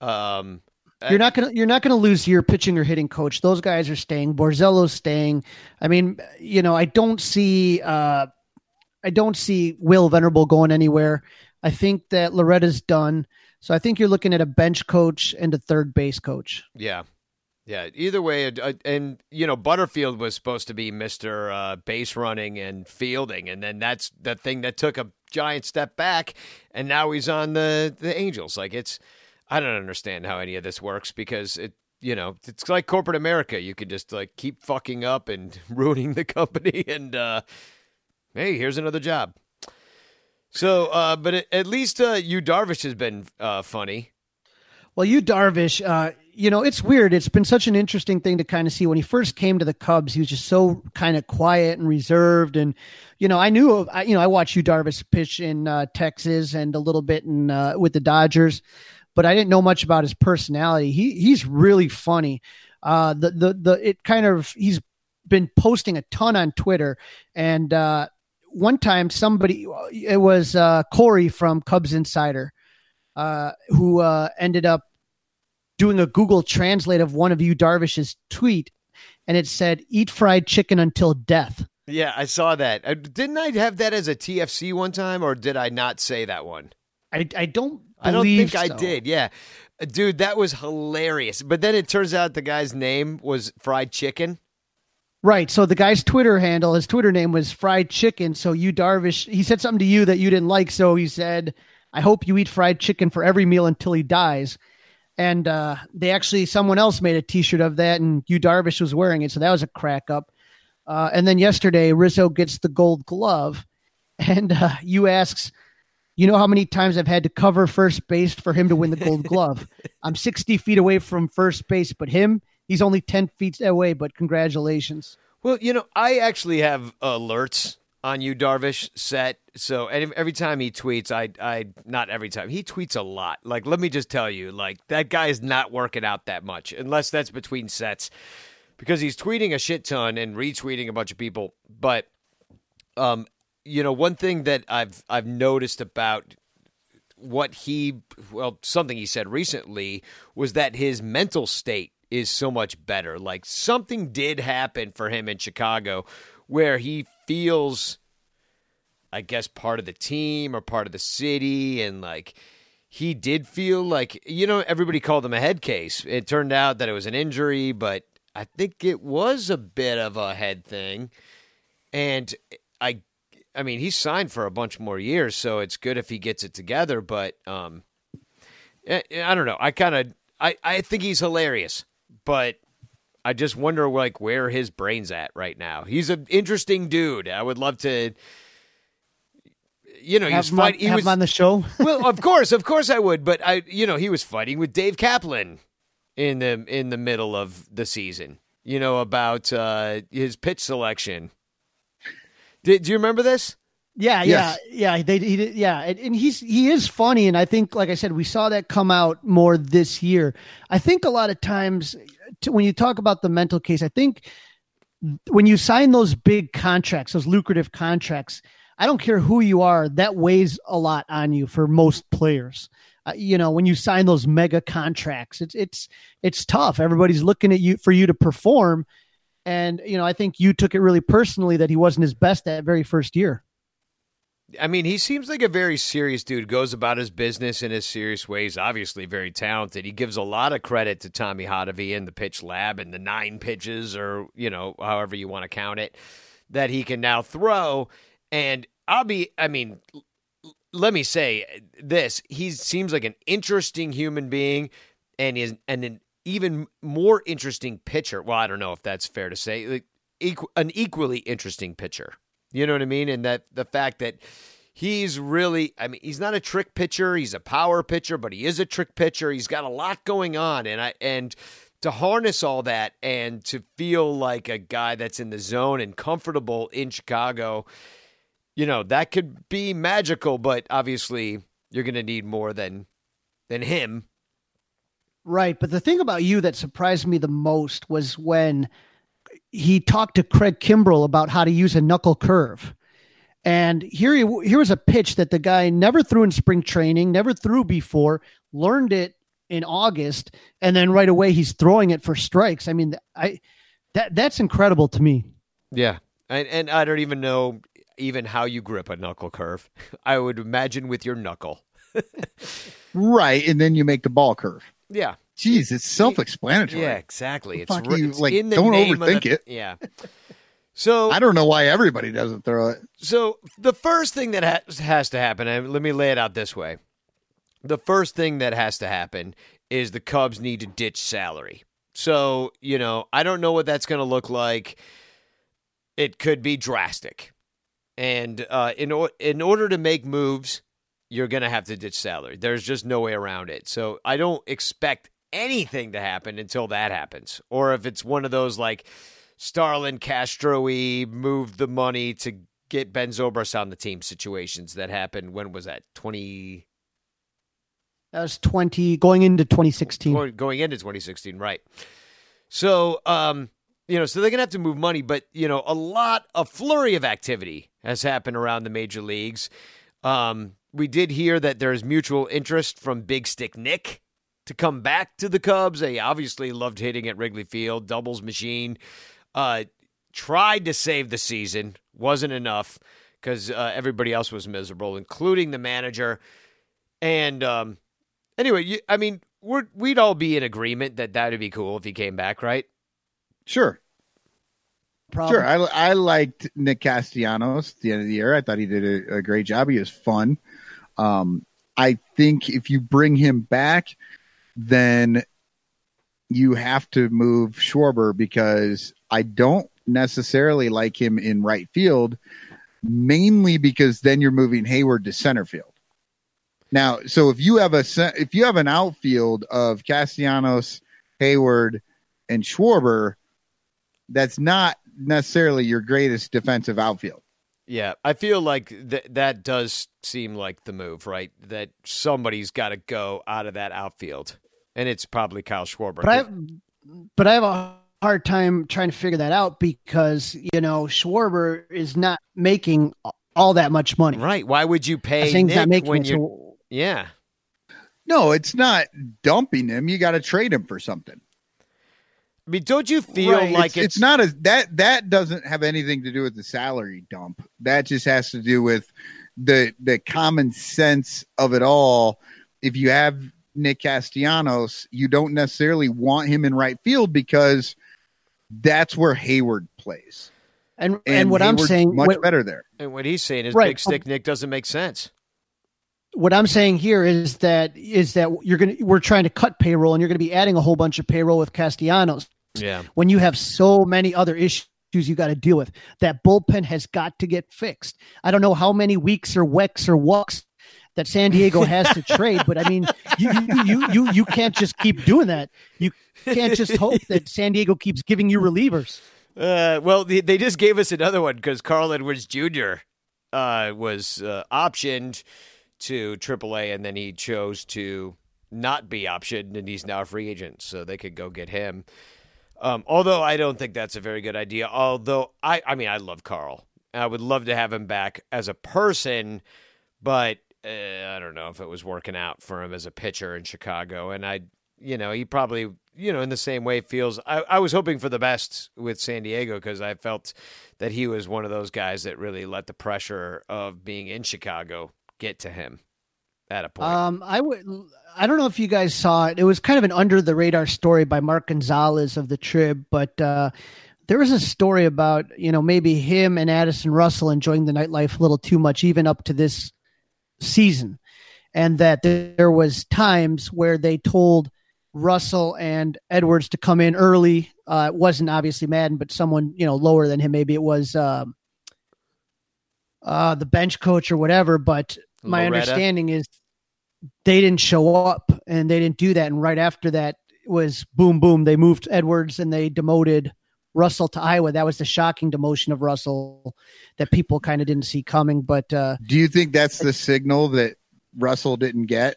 Um, you're not gonna you're not gonna lose your pitching or hitting coach. Those guys are staying. Borzello's staying. I mean, you know, I don't see uh, I don't see Will Venable going anywhere. I think that Loretta's done. So I think you're looking at a bench coach and a third base coach. Yeah. Yeah. Either way, uh, and you know, Butterfield was supposed to be Mister uh, Base running and fielding, and then that's the thing that took a giant step back, and now he's on the the Angels. Like it's, I don't understand how any of this works because it, you know, it's like corporate America. You could just like keep fucking up and ruining the company, and uh, hey, here's another job. So, uh, but at, at least uh, Yu Darvish has been uh, funny. Well, Yu Darvish, uh, you know, it's weird. It's been such an interesting thing to kind of see. When he first came to the Cubs, he was just so kind of quiet and reserved. And, you know, I knew, I, you know, I watched Yu Darvish pitch in uh, Texas and a little bit in uh, with the Dodgers, but I didn't know much about his personality. He he's really funny. Uh, the the the it kind of he's been posting a ton on Twitter, and uh, one time somebody it was uh, Corey from Cubs Insider uh, who uh, ended up doing a Google Translate of one of Yu Darvish's tweet, and it said "Eat fried chicken until death." Yeah, I saw that. Uh, didn't I have that as a TFC one time, or did I not say that one? I, I don't. I don't think so. I did. Yeah, Uh, dude, that was hilarious. But then it turns out the guy's name was Fried Chicken. Right. So the guy's Twitter handle, his Twitter name was Fried Chicken. So Yu Darvish, he said something to you that you didn't like. So he said, "I hope you eat fried chicken for every meal until he dies." And uh, they actually, someone else made a T-shirt of that, and Yu Darvish was wearing it. So that was a crack up. Uh, and then yesterday, Rizzo gets the Gold Glove, and uh, you asks, "You know how many times I've had to cover first base for him to win the Gold Glove? I'm 60 feet away from first base, but him." He's only 10 feet away, but congratulations. Well, you know, I actually have alerts on you, Darvish set. So every time he tweets, I, I, not every time he tweets a lot. Like, let me just tell you, like that guy is not working out that much, unless that's between sets, because he's tweeting a shit ton and retweeting a bunch of people. But, um, you know, one thing that I've I've noticed about what he, well, something he said recently was that his mental state is so much better. Like something did happen for him in Chicago where he feels I guess part of the team or part of the city and like he did feel like you know everybody called him a head case. It turned out that it was an injury, but I think it was a bit of a head thing. And I I mean, he's signed for a bunch more years, so it's good if he gets it together, but um I, I don't know. I kind of I I think he's hilarious but I just wonder like where his brain's at right now. He's an interesting dude. I would love to you know, he have was on, fighting he have was him on the show. Well, of course, of course I would, but I you know, he was fighting with Dave Kaplan in the in the middle of the season. You know about uh his pitch selection. Did do you remember this? Yeah, Yes. yeah, yeah. They, he, did- yeah, and, and he's he is funny, and I think, like I said, we saw that come out more this year. I think a lot of times to, when you talk about the mental case, I think when you sign those big contracts, those lucrative contracts, I don't care who you are, that weighs a lot on you for most players. Uh, you know, when you sign those mega contracts, it's it's it's tough. Everybody's looking at you for you to perform, and you know, I think you took it really personally that he wasn't his best that very first year. I mean, he seems like a very serious dude. Goes about his business in a serious ways. Obviously, very talented. He gives a lot of credit to Tommy Hottovy and the pitch lab and the nine pitches, or you know, however you want to count it, that he can now throw. And I'll be. I mean, let me say this: he seems like an interesting human being, and is and an even more interesting pitcher. Well, I don't know if that's fair to say. Like, equ- an equally interesting pitcher. You know what I mean? And that the fact that he's really, I mean, he's not a trick pitcher. He's a power pitcher, but he is a trick pitcher. He's got a lot going on, and I and to harness all that and to feel like a guy that's in the zone and comfortable in Chicago, you know, that could be magical. But obviously, you're going to need more than than him. Right. But the thing about you that surprised me the most was when he talked to Craig Kimbrel about how to use a knuckle curve. And here, he, here was a pitch that the guy never threw in spring training, never threw before, learned it in August, and then right away he's throwing it for strikes. I mean, I that that's incredible to me. Yeah. And, and I don't even know even how you grip a knuckle curve. I would imagine with your knuckle. Right, and then you make the ball curve. Yeah. Jeez, it's self-explanatory. Yeah, exactly. It's, ri- you, it's like, in the don't overthink the- it. Yeah. So I don't know why everybody doesn't throw it. So the first thing that has, has to happen, and let me lay it out this way: the first thing that has to happen is the Cubs need to ditch salary. So you know, I don't know what that's going to look like. It could be drastic, and uh, in or- in order to make moves, you're going to have to ditch salary. There's just no way around it. So I don't expect anything to happen until that happens, or if it's one of those like. Starlin Castro-y moved the money to get Ben Zobrist on the team situations that happened. When was that? 20 That was 20 going into 2016. going, going into 2016, right? So, um, you know, so they're gonna have to move money, but you know, a lot, a flurry of activity has happened around the major leagues. Um, we did hear that there's mutual interest from Big Stick Nick to come back to the Cubs. They obviously loved hitting at Wrigley Field, doubles machine. Uh, tried to save the season, wasn't enough because uh, everybody else was miserable, including the manager. And um, anyway, you, I mean, we're, we'd all be in agreement that that'd be cool if he came back, right? Sure, Problem. sure. I I liked Nick Castellanos at the end of the year. I thought he did a, a great job. He was fun. Um, I think if you bring him back, then you have to move Schwarber because I don't necessarily like him in right field, mainly because then you're moving Heyward to center field. Now, so if you have a if you have an outfield of Castellanos, Heyward, and Schwarber, that's not necessarily your greatest defensive outfield. Yeah, I feel like th- that does seem like the move, right? That somebody's got to go out of that outfield, and it's probably Kyle Schwarber. But I, but I have a hard time trying to figure that out because you know Schwarber is not making all that much money. right? Why would you pay think he's not Nick making when you're? So Yeah, No, it's not dumping him. You got to trade him for something. I mean, don't you feel Right, like it's, it's not as that that doesn't have anything to do with the salary dump. That just has to do with the the common sense of it all. If you have Nick Castellanos, you don't necessarily want him in right field because that's where Heyward plays. and and, what I'm saying, much what, – better there. and what he's saying is Right. Big Stick Nick doesn't make sense. what I'm saying here is that is that you're gonna we're trying to cut payroll and you're gonna be adding a whole bunch of payroll with Castellanos Yeah, when you have so many other issues you got to deal with. That bullpen has got to get fixed. I don't know how many weeks or weeks or walks that San Diego has to trade, but I mean, you, you you you you can't just keep doing that. You can't just hope that San Diego keeps giving you relievers. Uh, well, they, they just gave us another one because Carl Edwards Jr. Uh, was uh, optioned to AAA, and then he chose to not be optioned, and he's now a free agent, so they could go get him. Um, although I don't think that's a very good idea. Although I, I mean, I love Carl. I would love to have him back as a person, but uh, I don't know if it was working out for him as a pitcher in Chicago. And I, you know, he probably you know, in the same way, feels. I, I was hoping for the best with San Diego because I felt that he was one of those guys that really let the pressure of being in Chicago get to him at a point. Um, I would. I don't know if you guys saw it. It was kind of an under the radar story by Mark Gonzalez of the Trib, but uh, there was a story about you know maybe him and Addison Russell enjoying the nightlife a little too much, even up to this season, and that there was times where they told Russell and Edwards to come in early. Uh, it wasn't obviously Maddon, but someone you know lower than him. Maybe it was um, uh, the bench coach or whatever. But my Loretta? understanding is they didn't show up and they didn't do that. And right after that was boom, boom. They moved Edwards and they demoted Russell to Iowa. That was the shocking demotion of Russell that people kind of didn't see coming. But uh, Do you think that's the signal that Russell didn't get?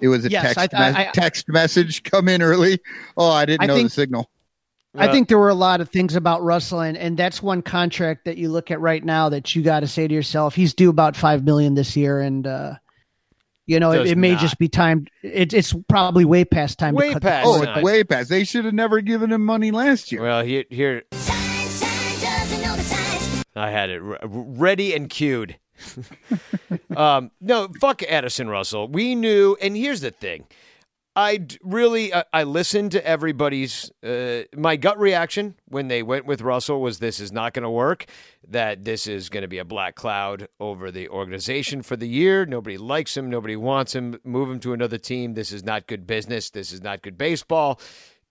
It was a Yes, text I- me- I- text message come in early. Oh, I didn't I know think- the signal. I think there were a lot of things about Russell, and, and that's one contract that you look at right now that you got to say to yourself, he's due about five million this year, and uh, you know it, it may not. just be time. It, it's probably way past time. Way to cut past The Oh, it's way past. They should have never given him money last year. well, here, here Sign, sign, doesn't know the signs. I had it re- ready and cued. um, no, fuck Addison Russell. We knew, and here's the thing. I really, I, I listened to everybody's. Uh, my gut reaction when they went with Russell was this is not going to work. That this is going to be a black cloud over the organization for the year. Nobody likes him. Nobody wants him. Move him to another team. This is not good business. This is not good baseball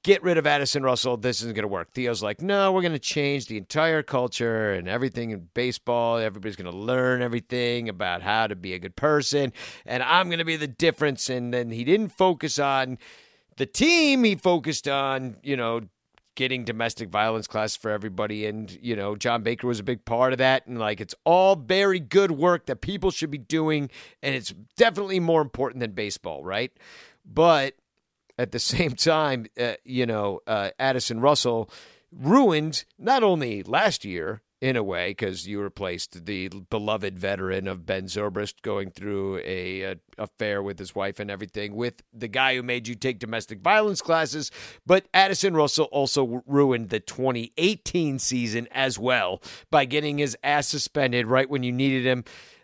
get rid of Addison Russell. This isn't going to work. Theo's like, no, we're going to change the entire culture and everything in baseball. Everybody's going to learn everything about how to be a good person. And I'm going to be the difference. And then he didn't focus on the team. He focused on, you know, getting domestic violence classes for everybody. And, you know, John Baker was a big part of that. And like, it's all very good work that people should be doing. And it's definitely more important than baseball, right? But at the same time, uh, you know, uh, Addison Russell ruined not only last year in a way because you replaced the beloved veteran of Ben Zobrist going through a, a affair with his wife and everything with the guy who made you take domestic violence classes, but Addison Russell also ruined the 2018 season as well by getting his ass suspended right when you needed him.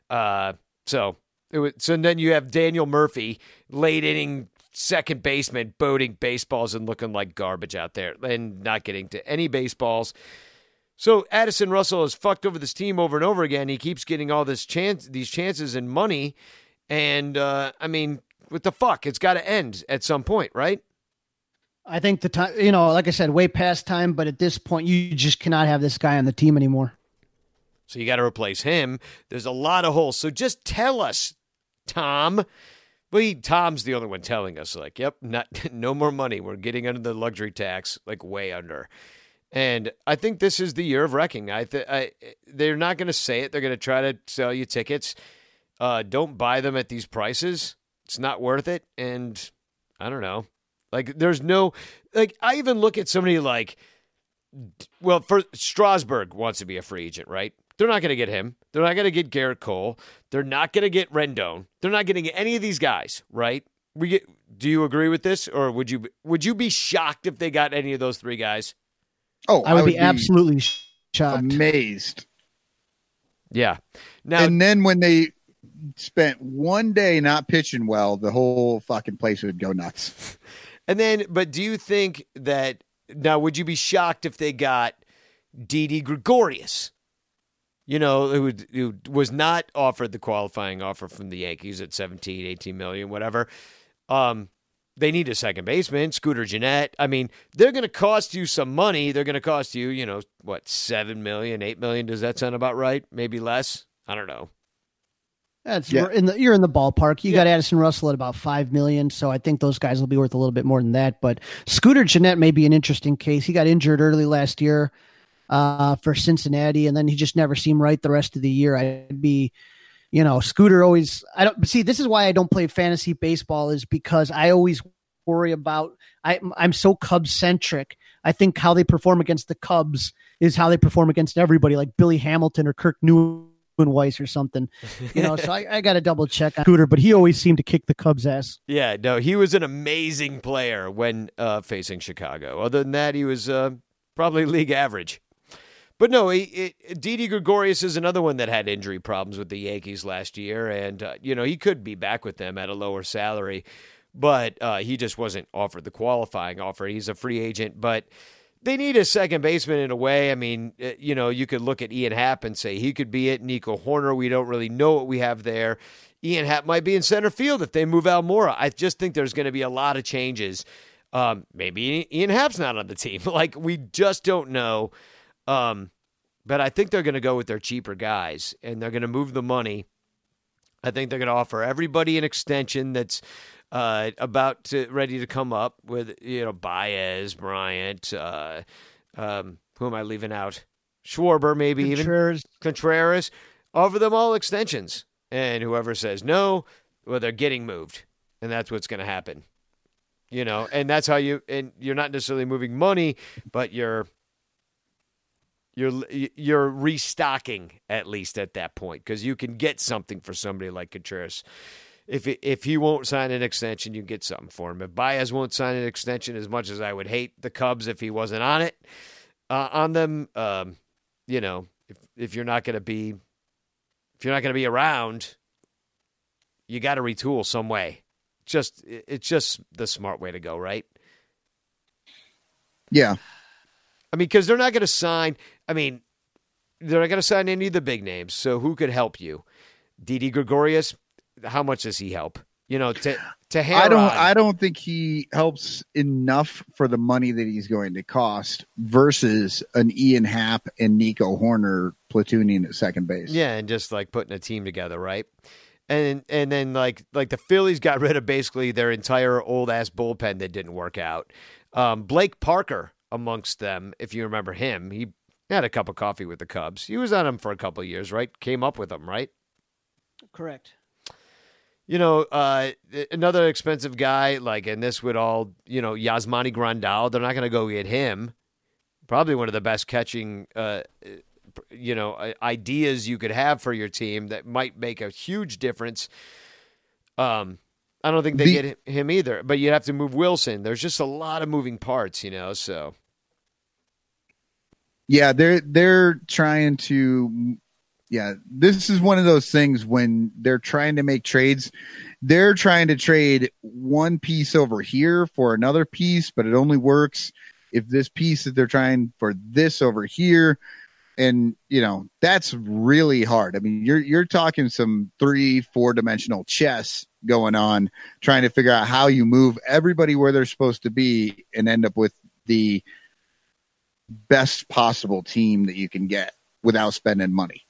Uh, so it was, so then you have Daniel Murphy late inning second baseman boating baseballs and looking like garbage out there and not getting to any baseballs. So Addison Russell has fucked over this team over and over again. He keeps getting all this chance, these chances and money, and uh, I mean, what the fuck? It's got to end at some point, right? I think the time, you know, like I said, way past time. But at this point, you just cannot have this guy on the team anymore. So you got to replace him. There's a lot of holes. So just tell us, Tom. Well, he, Tom's the only one telling us, like, yep, not no more money. We're getting under the luxury tax, like way under. And I think this is the year of wrecking. I, th- I they're not going to say it. They're going to try to sell you tickets. Uh, don't buy them at these prices. It's not worth it. And I don't know. Like, there's no like. I even look at somebody like, well, for Strasburg wants to be a free agent, right? They're not going to get him. They're not going to get Gerrit Cole. They're not going to get Rendon. They're not getting any of these guys, right? We get. Do you agree with this, or would you would you be shocked if they got any of those three guys? Oh, I would, be, absolutely shocked. amazed. Yeah. Now, and then when they spent one day not pitching well, the whole fucking place would go nuts. and then, but do you think that now would you be shocked if they got Didi Gregorius? You know, who, who was not offered the qualifying offer from the Yankees at 17, 18 million, whatever. Um, they need a second baseman, Scooter Gennett. I mean, they're going to cost you some money. They're going to cost you, you know, what, seven million, eight million? Does that sound about right? Maybe less. I don't know. That's Yeah. in the you're in the ballpark. You Yeah. got Addison Russell at about five million, so I think those guys will be worth a little bit more than that. But Scooter Gennett may be an interesting case. He got injured early last year uh, for Cincinnati, and then he just never seemed right the rest of the year. I'd be, you know, Scooter always. I don't see. This is why I don't play fantasy baseball is because I always worry about. I I'm so Cubs centric. I think how they perform against the Cubs is how they perform against everybody, like Billy Hamilton or Kirk Newman Weiss or something. You know, so I, I got to double check on Cooter, but he always seemed to kick the Cubs' ass. Yeah, no, he was an amazing player when uh, facing Chicago. Other than that, he was uh, probably league average. But no, Didi Gregorius is another one that had injury problems with the Yankees last year, and uh, you know he could be back with them at a lower salary, but uh, he just wasn't offered the qualifying offer. He's a free agent, but they need a second baseman in a way. I mean, uh, you know, you could look at Ian Happ and say he could be it. Nico Hoerner, we don't really know what we have there. Ian Happ might be in center field if they move Almora. I just think there's going to be a lot of changes. Um, maybe Ian Happ's not on the team. like we just don't know. Um, but I think they're going to go with their cheaper guys and they're going to move the money. I think they're going to offer everybody an extension that's uh, about to ready to come up with you know Baez, Bryant, uh, um, who am I leaving out? Schwarber, maybe Contreras. even Contreras. Offer them all extensions, and whoever says no, well, they're getting moved, and that's what's going to happen. You know, and that's how you and you're not necessarily moving money, but you're you're you're restocking at least at that point because you can get something for somebody like Contreras. If if he won't sign an extension, you get something for him. If Baez won't sign an extension, as much as I would hate the Cubs if he wasn't on it, uh, on them, um, you know, if if you're not going to be if you're not going to be around, you got to retool some way. Just it's just the smart way to go, right? Yeah. I mean, because they're not going to sign. I mean, they're not going to sign any of the big names. So who could help you? Didi Gregorius. How much does he help? You know, to to I don't. I don't think he helps enough for the money that he's going to cost versus an Ian Happ and Nico Hoerner platooning at second base. Yeah, and just like putting a team together, right? And and then like like the Phillies got rid of basically their entire old ass bullpen that didn't work out. Um, Blake Parker amongst them, if you remember him, he had a cup of coffee with the Cubs. He was on them for a couple of years, right? Came up with them, right? Correct. You know, uh, another expensive guy, like, and this would all, you know, Yasmani Grandal, they're not going to go get him. Probably one of the best catching, uh, you know, ideas you could have for your team that might make a huge difference. Um, I don't think they the, get him either, but you have to move Willson. There's just a lot of moving parts, you know, so. Yeah, they're they're trying to yeah, this is one of those things when they're trying to make trades, they're trying to trade one piece over here for another piece, but it only works if this piece that they're trying for this over here. And you know that's really hard. I mean you're you're talking some three four dimensional chess going on trying to figure out how you move everybody where they're supposed to be and end up with the best possible team that you can get without spending money.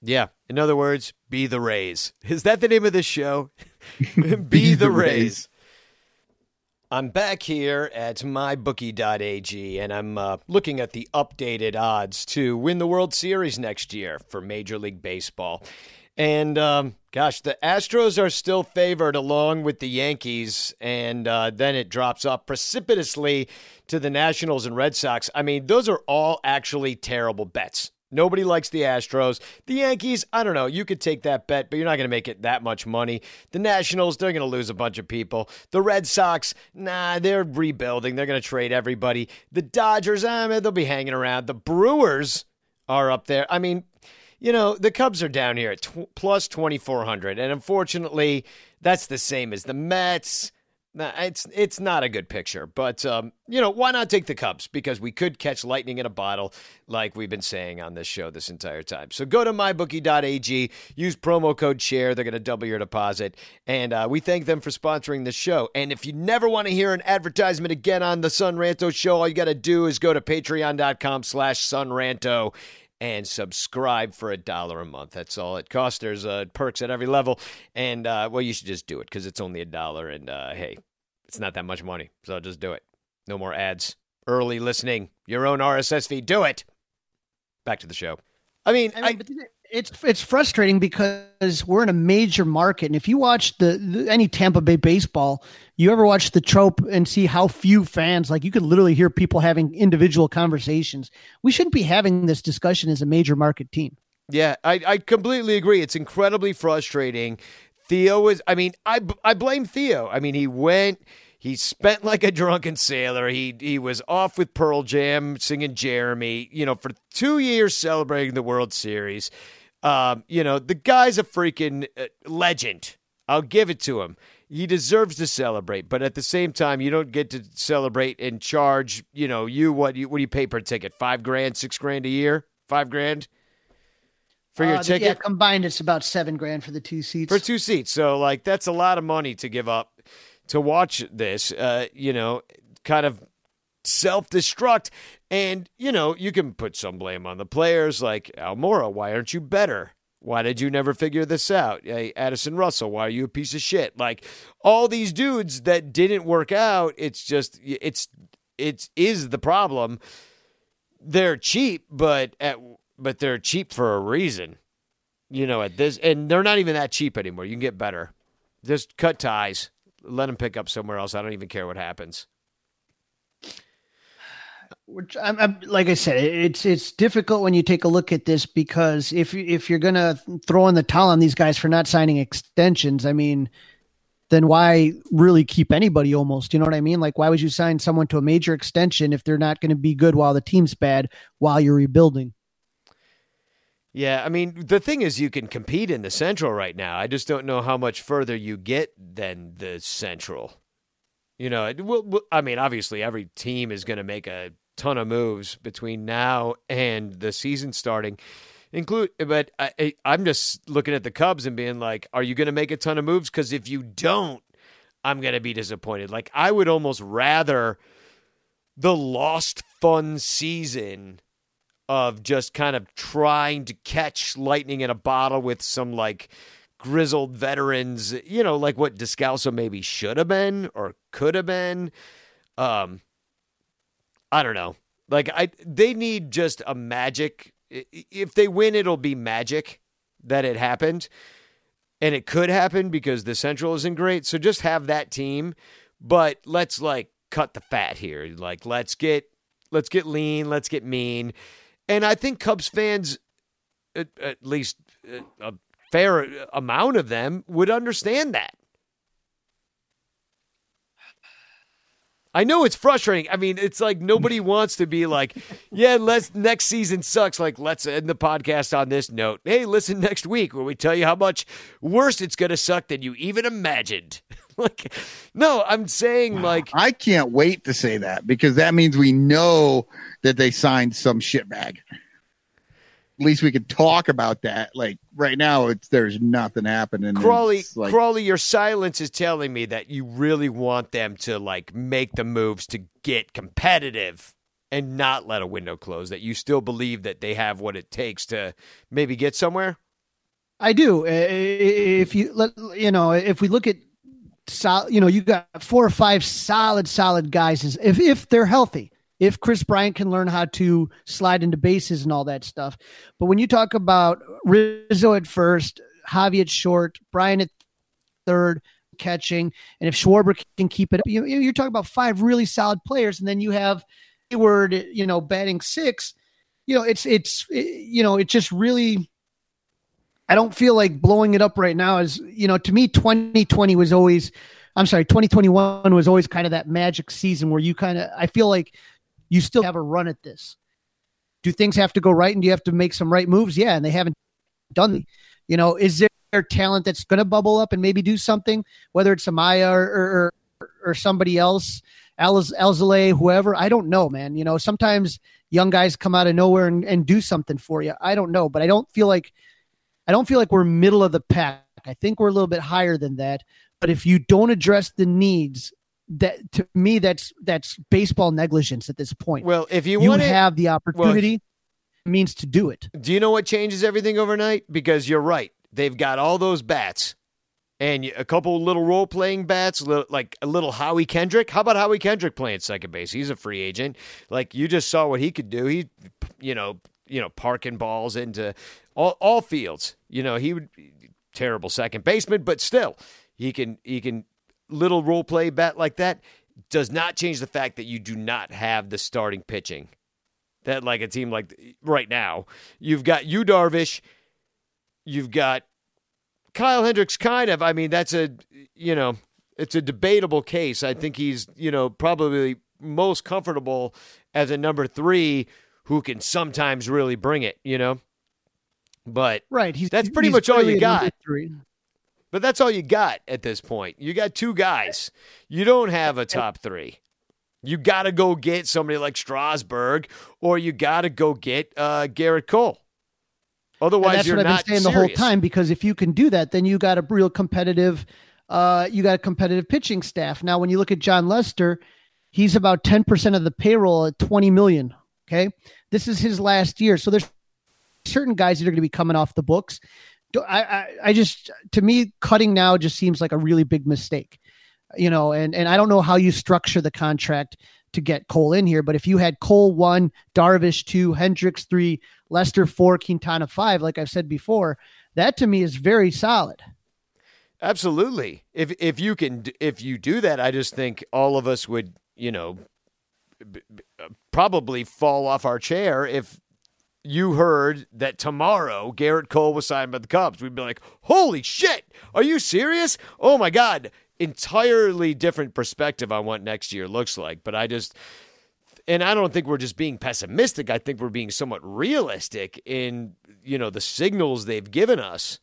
Yeah. In other words, be the Rays. Is that the name of this show? be, be, the, Rays. Rays. I'm back here at mybookie.ag and I'm uh, looking at the updated odds to win the World Series next year for Major League Baseball. And um, gosh, the Astros are still favored along with the Yankees, and uh, then it drops off precipitously to the Nationals and Red Sox. I mean, those are all actually terrible bets. Nobody likes the Astros. The Yankees, I don't know. You could take that bet, but you're not going to make it that much money. The Nationals, they're going to lose a bunch of people. The Red Sox, nah, they're rebuilding. They're going to trade everybody. The Dodgers, I mean, they'll be hanging around. The Brewers are up there. I mean, you know, the Cubs are down here at tw- plus 2,400. And unfortunately, that's the same as the Mets. It's it's not a good picture, but um, you know why not take the Cubs because we could catch lightning in a bottle, like we've been saying on this show this entire time. So go to mybookie.ag, use promo code share. They're going to double your deposit, and uh, we thank them for sponsoring the show. And if you never want to hear an advertisement again on the Son Ranto show, all you got to do is go to Patreon.com/slash sonranto and subscribe for a dollar a month. That's all it costs. There's uh, perks at every level, and uh, well, you should just do it because it's only a dollar, and uh, hey, it's not that much money, so just do it. No more ads. Early listening, your own RSS feed. Do it. Back to the show. I mean, I, mean, I it's it's frustrating because we're in a major market, and if you watch the, the, any Tampa Bay baseball, you ever watch the Trop and see how few fans like you could literally hear people having individual conversations. We shouldn't be having this discussion as a major market team. Yeah, I, I completely agree. It's incredibly frustrating. Theo was, I mean, I, I blame Theo. I mean, he went, he spent like a drunken sailor. He he was off with Pearl Jam singing Jeremy, you know, for two years celebrating the World Series. Um, you know, the guy's a freaking uh, legend. I'll give it to him. He deserves to celebrate, but at the same time, you don't get to celebrate and charge. You know, you what you what do you pay per ticket? Five grand, six grand a year, five grand for your Uh, ticket Yeah, combined, it's about seven grand for the two seats. for two seats. So like that's a lot of money to give up to watch this. Uh, you know, kind of self destruct, and you know you can put some blame on the players, like Almora. Why aren't you better? Why did you never figure this out? Hey, Addison Russell, why are you a piece of shit? Like all these dudes that didn't work out. It's just it's it's is the problem. They're cheap, but at but they're cheap for a reason you know, at this, and they're not even that cheap anymore. You can get better. Just cut ties, let them pick up somewhere else. I don't even care what happens. Which I'm, I'm like I said, it's it's difficult when you take a look at this because if you- if you're gonna throw in the towel on these guys for not signing extensions, I mean, then why really keep anybody? Almost, you know what I mean? Like, why would you sign someone to a major extension if they're not going to be good while the team's bad while you're rebuilding? Yeah, I mean, the thing is, you can compete in the Central right now. I just don't know how much further you get than the Central. You know, I mean, obviously, every team is going to make a ton of moves between now and the season starting. Include, but I, I'm just looking at the Cubs and being like, "Are you going to make a ton of moves? Because if you don't, I'm going to be disappointed." Like, I would almost rather the lost fun season of just kind of trying to catch lightning in a bottle with some like grizzled veterans, you know, like what Descalso maybe should have been or could have been. Um, I don't know. Like I, they need just a magic. If they win, it'll be magic that it happened, and it could happen because the Central isn't great. So just have that team, but let's like cut the fat here. Like let's get let's get lean, let's get mean, and I think Cubs fans, at, at least a fair amount of them, would understand that. I know it's frustrating. I mean, it's like nobody wants to be like, yeah, let's next season sucks. Like, let's end the podcast on this note. Hey, listen next week where we tell you how much worse it's going to suck than you even imagined. like, no, I'm saying like, I can't wait to say that because that means we know that they signed some shitbag. At least we could talk about that. Like right now, it's there's nothing happening. Crawley, like, Crawley, your silence is telling me that you really want them to like make the moves to get competitive and not let a window close. That you still believe that they have what it takes to maybe get somewhere. I do. I- I- If you let you know, if we look at sol you know, you got four or five solid, solid guys. Is if if they're healthy, if Kris Bryant can learn how to slide into bases and all that stuff. But when you talk about Rizzo at first, Javi at short, Bryant at third, catching, and if Schwarber can keep it, you, you're talking about five really solid players, and then you have Heyward, you know, batting six. You know, it's it's you know, it just really. I don't feel like blowing it up right now is, you know, to me, 2020 was always, I'm sorry, 2021 was always kind of that magic season where you kind of, I feel like you still have a run at this. Do things have to go right and do you have to make some right moves? Yeah. And they haven't done, the- you know, is there talent that's going to bubble up and maybe do something, whether it's Amaya or, or, or, somebody else, Elz, Elzale, whoever? I don't know, man. You know, sometimes young guys come out of nowhere and, and do something for you. I don't know, but I don't feel like, I don't feel like we're middle of the pack. I think we're a little bit higher than that. But if you don't address the needs, that to me that's that's baseball negligence at this point. Well, if you, you want to have the opportunity, it means to do it. Do you know what changes everything overnight? Because you're right. They've got all those bats and a couple little role playing bats, like a little Howie Kendrick. How about Howie Kendrick playing second base? He's a free agent. Like you just saw what he could do. He, you know, you know, parking balls into all, all fields. You know, he would terrible second baseman, but still, he can he can little role play bat like that does not change the fact that you do not have the starting pitching that like a team like right now. You've got Yu Darvish, you've got Kyle Hendricks kind of. I mean, that's a you know, it's a debatable case. I think he's, you know, probably most comfortable as a number 3 who can sometimes really bring it, you know. But Right. He's That's pretty he's much all you got. Three. But that's all you got at this point. You got two guys. You don't have a top 3. You got to go get somebody like Strasburg or you got to go get uh, Gerrit Cole. And Otherwise, that's you're what I've not been saying the whole serious. time. Because if you can do that, then you got a real competitive. Uh, you got a competitive pitching staff. Now, when you look at Jon Lester, he's about ten percent of the payroll at twenty million. Okay, this is his last year, so there's certain guys that are going to be coming off the books. I, I, I just to me, cutting now just seems like a really big mistake. You know, and and I don't know how you structure the contract to get Cole in here, but if you had Cole one, Darvish two, Hendricks three, Lester four, Quintana five, like I've said before, that to me is very solid. Absolutely. If if you can if you do that, I just think all of us would, you know, b- b- probably fall off our chair if you heard that tomorrow Gerrit Cole was signed by the Cubs. We'd be like, "Holy shit! Are you serious? Oh my god!" Entirely different perspective on what next year looks like, but I just and I don't think we're just being pessimistic. I think we're being somewhat realistic in, you know, the signals they've given us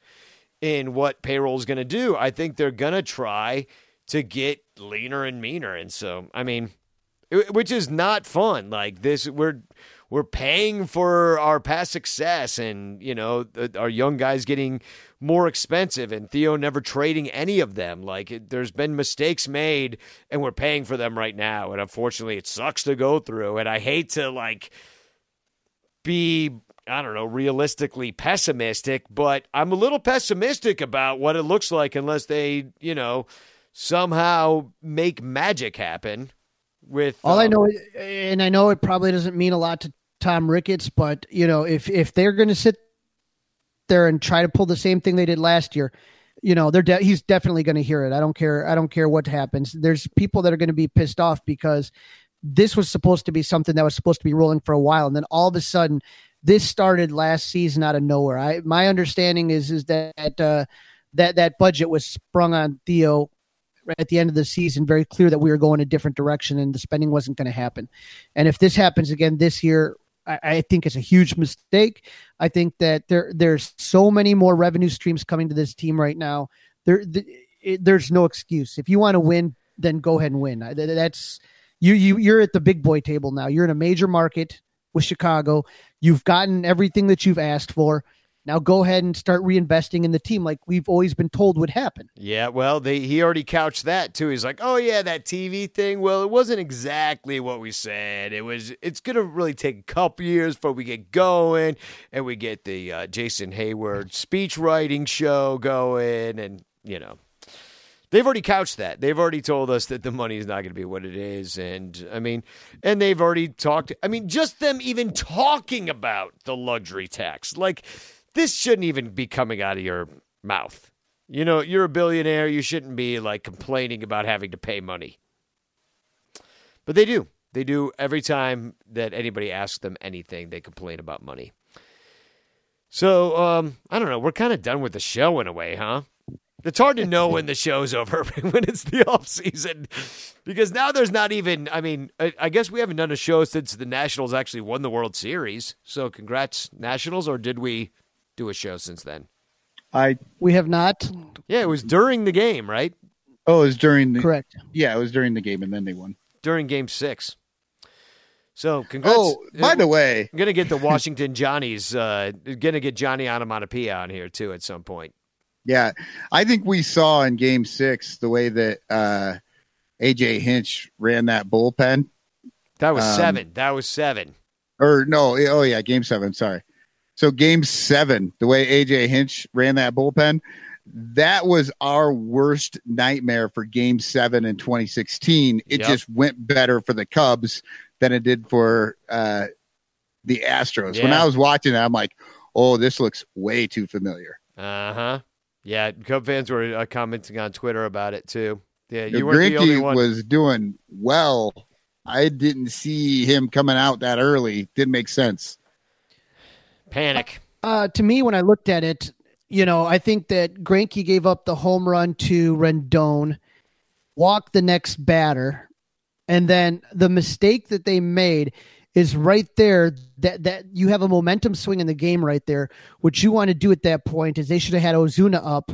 in what payroll is going to do. I think they're going to try to get leaner and meaner. And so, I mean, which is not fun. Like this, we're we're paying for our past success, and you know, our young guys getting more expensive, and Theo never trading any of them. Like it, there's been mistakes made, and we're paying for them right now. And unfortunately, it sucks to go through. And I hate to like be I don't know, realistically pessimistic, but I'm a little pessimistic about what it looks like unless they, you know, somehow make magic happen with All I um, know, and I know it probably doesn't mean a lot to Tom Ricketts, but you know, if if they're going to sit there and try to pull the same thing they did last year, you know, they're de- he's definitely going to hear it. I don't care. I don't care what happens. There's people that are going to be pissed off because this was supposed to be something that was supposed to be rolling for a while, and then all of a sudden, this started last season out of nowhere. I my understanding is is that uh, that that budget was sprung on Theo at the end of the season very clear that we were going a different direction and the spending wasn't going to happen. And if this happens again this year, I, I think it's a huge mistake. I think that there there's so many more revenue streams coming to this team right now. There, th- it, there's no excuse. If you want to win, then go ahead and win. That's you. You you're at the big boy table now. You're in a major market with Chicago. You've gotten everything that you've asked for. Now go ahead and start reinvesting in the team like we've always been told would happen. Yeah, well, they, he already couched that too. He's like, "Oh yeah, that TV thing. Well, it wasn't exactly what we said. It was. It's gonna really take a couple years before we get going, and we get the uh, Jason Heyward speech writing show going, and you know." They've already couched that. They've already told us that the money is not going to be what it is, and I mean, and they've already talked. I mean, just them even talking about the luxury tax, like this shouldn't even be coming out of your mouth. You know, you're a billionaire. You shouldn't be like complaining about having to pay money. But they do. They do every time that anybody asks them anything, they complain about money. So, um, I don't know. We're kind of done with the show in a way, huh? It's hard to know when the show's over when it's the off season because now there's not even. I mean, I, I guess we haven't done a show since the Nationals actually won the World Series. So, congrats, Nationals, or did we do a show since then? I We have not. Yeah, it was during the game, right? oh, it was during the Correct. yeah, it was during the game, and then they won. During Game Six. So, congrats. Oh, by the way, I'm gonna get the Washington Johnnies. Uh, gonna get Johnny Onomatopoeia on here too at some point. yeah, I think we saw in Game Six the way that uh, AJ Hinch ran that bullpen. That was Um, seven. That was seven. or no, oh yeah, game seven. Sorry. So game seven, the way AJ Hinch ran that bullpen, that was our worst nightmare for game seven in 2016. It Yep. just went better for the Cubs than it did for uh, the Astros. When I was watching it, I'm like, oh, this looks way too familiar. Uh huh. Yeah, Cub fans were uh, commenting on Twitter about it too. Yeah, you weren't the only one. was doing well I didn't see him coming out that early. Didn't make sense. Panic. Uh, to me, when I looked at it, you know, I think that Greinke gave up the home run to Rendon, walked the next batter, and then the mistake that they made is right there that that you have a momentum swing in the game right there. What you want to do at that point is they should have had Osuna up.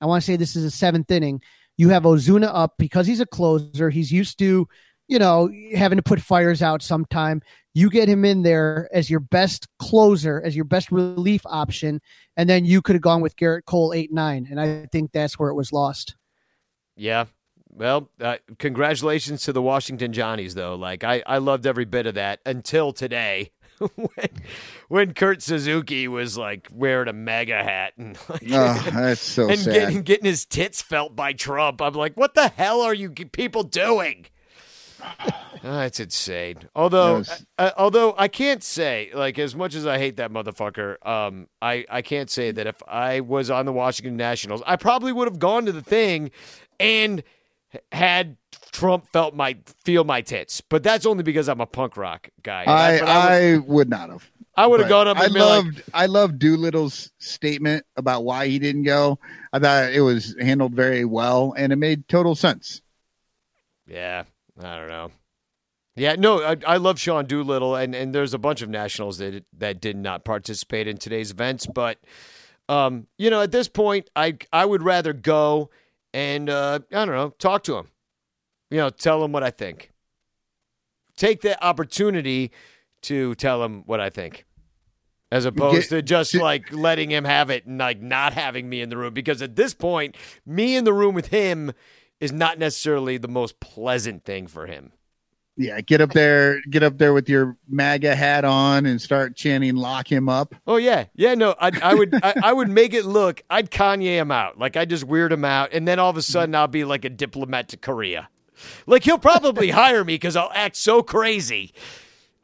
I want to say this is a seventh inning. You have Osuna up because he's a closer. He's used to, you know, having to put fires out sometime. You get him in there as your best closer, as your best relief option, and then you could have gone with Gerrit Cole eight nine, and I think that's where it was lost. Yeah. Well, uh, congratulations to the Washington Johnnies, though. Like I, I loved every bit of that until today, when when Kurt Suzuki was like wearing a MAGA hat and like, Oh, that's so and sad. getting getting his tits felt by Trump. I'm like, what the hell are you people doing? It's insane. Although, That was- uh, although I can't say like as much as I hate that motherfucker, um, I I can't say that if I was on the Washington Nationals, I probably would have gone to the thing and had Trump felt my feel my tits. But that's only because I'm a punk rock guy. And I, but would- I would not have. I would have gone up and I been like, loved I loved Doolittle's statement about why he didn't go. I thought it was handled very well and it made total sense. Yeah, I don't know. Yeah, no, I, I love Sean Doolittle, and, and there's a bunch of nationals that that did not participate in today's events. But, um, you know, at this point, I I would rather go and uh, I don't know, talk to him. You know, tell him what I think. Take the opportunity to tell him what I think, as opposed to just like letting him have it and like not having me in the room. Because at this point, me in the room with him is not necessarily the most pleasant thing for him. Yeah, get up there, get up there with your MAGA hat on and start chanting "Lock him up." Oh yeah, yeah. No, I, I would, I, I would make it look. I'd Kanye him out, like I just weird him out, and then all of a sudden I'll be like a diplomat to Korea. Like he'll probably hire me because I'll act so crazy.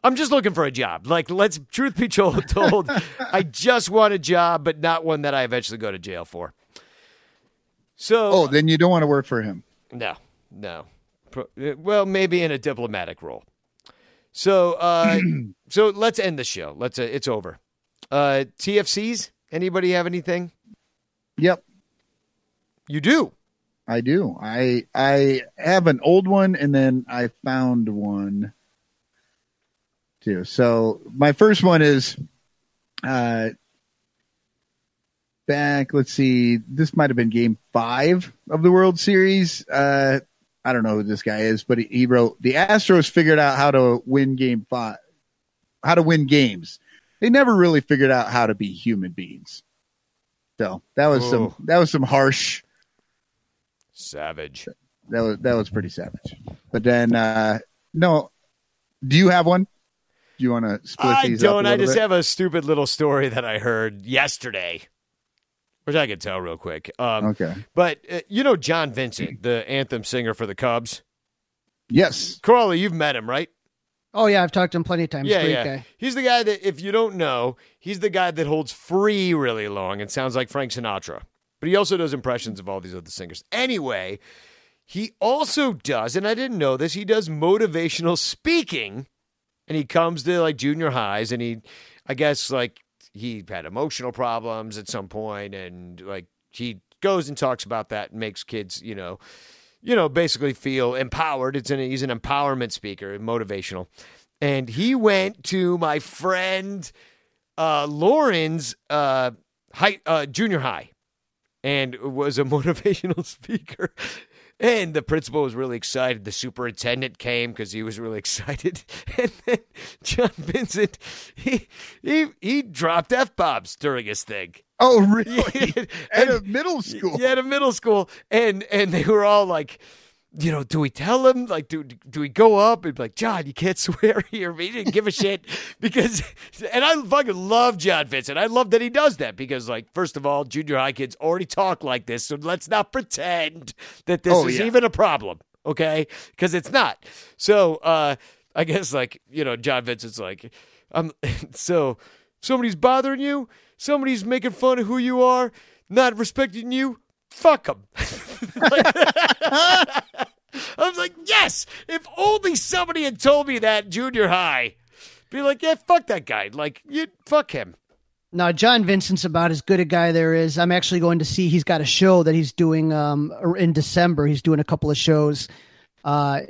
I'm just looking for a job. Like let's truth be told, told I just want a job, but not one that I eventually go to jail for. So Oh, then you don't want to work for him. no, no. Uh, Well, maybe in a diplomatic role. So, uh, so let's end the show. Let's. Uh, it's over. Uh, TFCs. Anybody have anything? Yep, You do. I do. I I have an old one and then I found one too. So my first one is uh back, let's see, this might have been game 5 of the World Series. Uh I don't know who this guy is, but he, he wrote the Astros figured out how to win game 5 how to win games. They never really figured out how to be human beings. So, that was Oh. some that was some harsh Savage. that was that was pretty savage. But then uh no do you have one? Do you want to split I these up don't. I just bit? have a stupid little story that I heard yesterday, which I could tell real quick. Um, Okay. But uh, you know John Vincent, the anthem singer for the Cubs. Yes. Crawley, you've met him, right? Oh yeah, I've talked to him plenty of times. Yeah, Great yeah. guy. He's the guy that, if you don't know, he's the guy that holds free really long and sounds like Frank Sinatra. But he also does impressions of all these other singers. Anyway, he also does, and I didn't know this, he does motivational speaking. And he comes to like junior highs and he, I guess, like he had emotional problems at some point and like he goes and talks about that and makes kids, you know, you know, basically feel empowered. It's an he's an empowerment speaker, motivational. And he went to my friend uh, Lauren's uh, high, uh, junior high and was a motivational speaker. And the principal was really excited. The superintendent came because he was really excited. And then John Vincent, he he he dropped f bombs during his thing. Oh, really? Yeah, At a middle school. Yeah, at a middle school, and and they were all like, you know, do we tell him? Like, do do we go up and be like, John, you can't swear here. He didn't give a shit because, and I fucking love John Vincent. I love that he does that because, like, first of all, junior high kids already talk like this, so let's not pretend that this Oh, is yeah. even a problem, okay? Because it's not. So, uh, I guess like you know, John Vincent's like, um, so somebody's bothering you, somebody's making fun of who you are, not respecting you. Fuck them. I was like, yes. If only somebody had told me that junior high. Be like, yeah, fuck that guy. Like, you fuck him. No, John Vincent's about as good a guy there is. I'm actually going to see. He's got a show that he's doing um, in December. He's doing a couple of shows uh,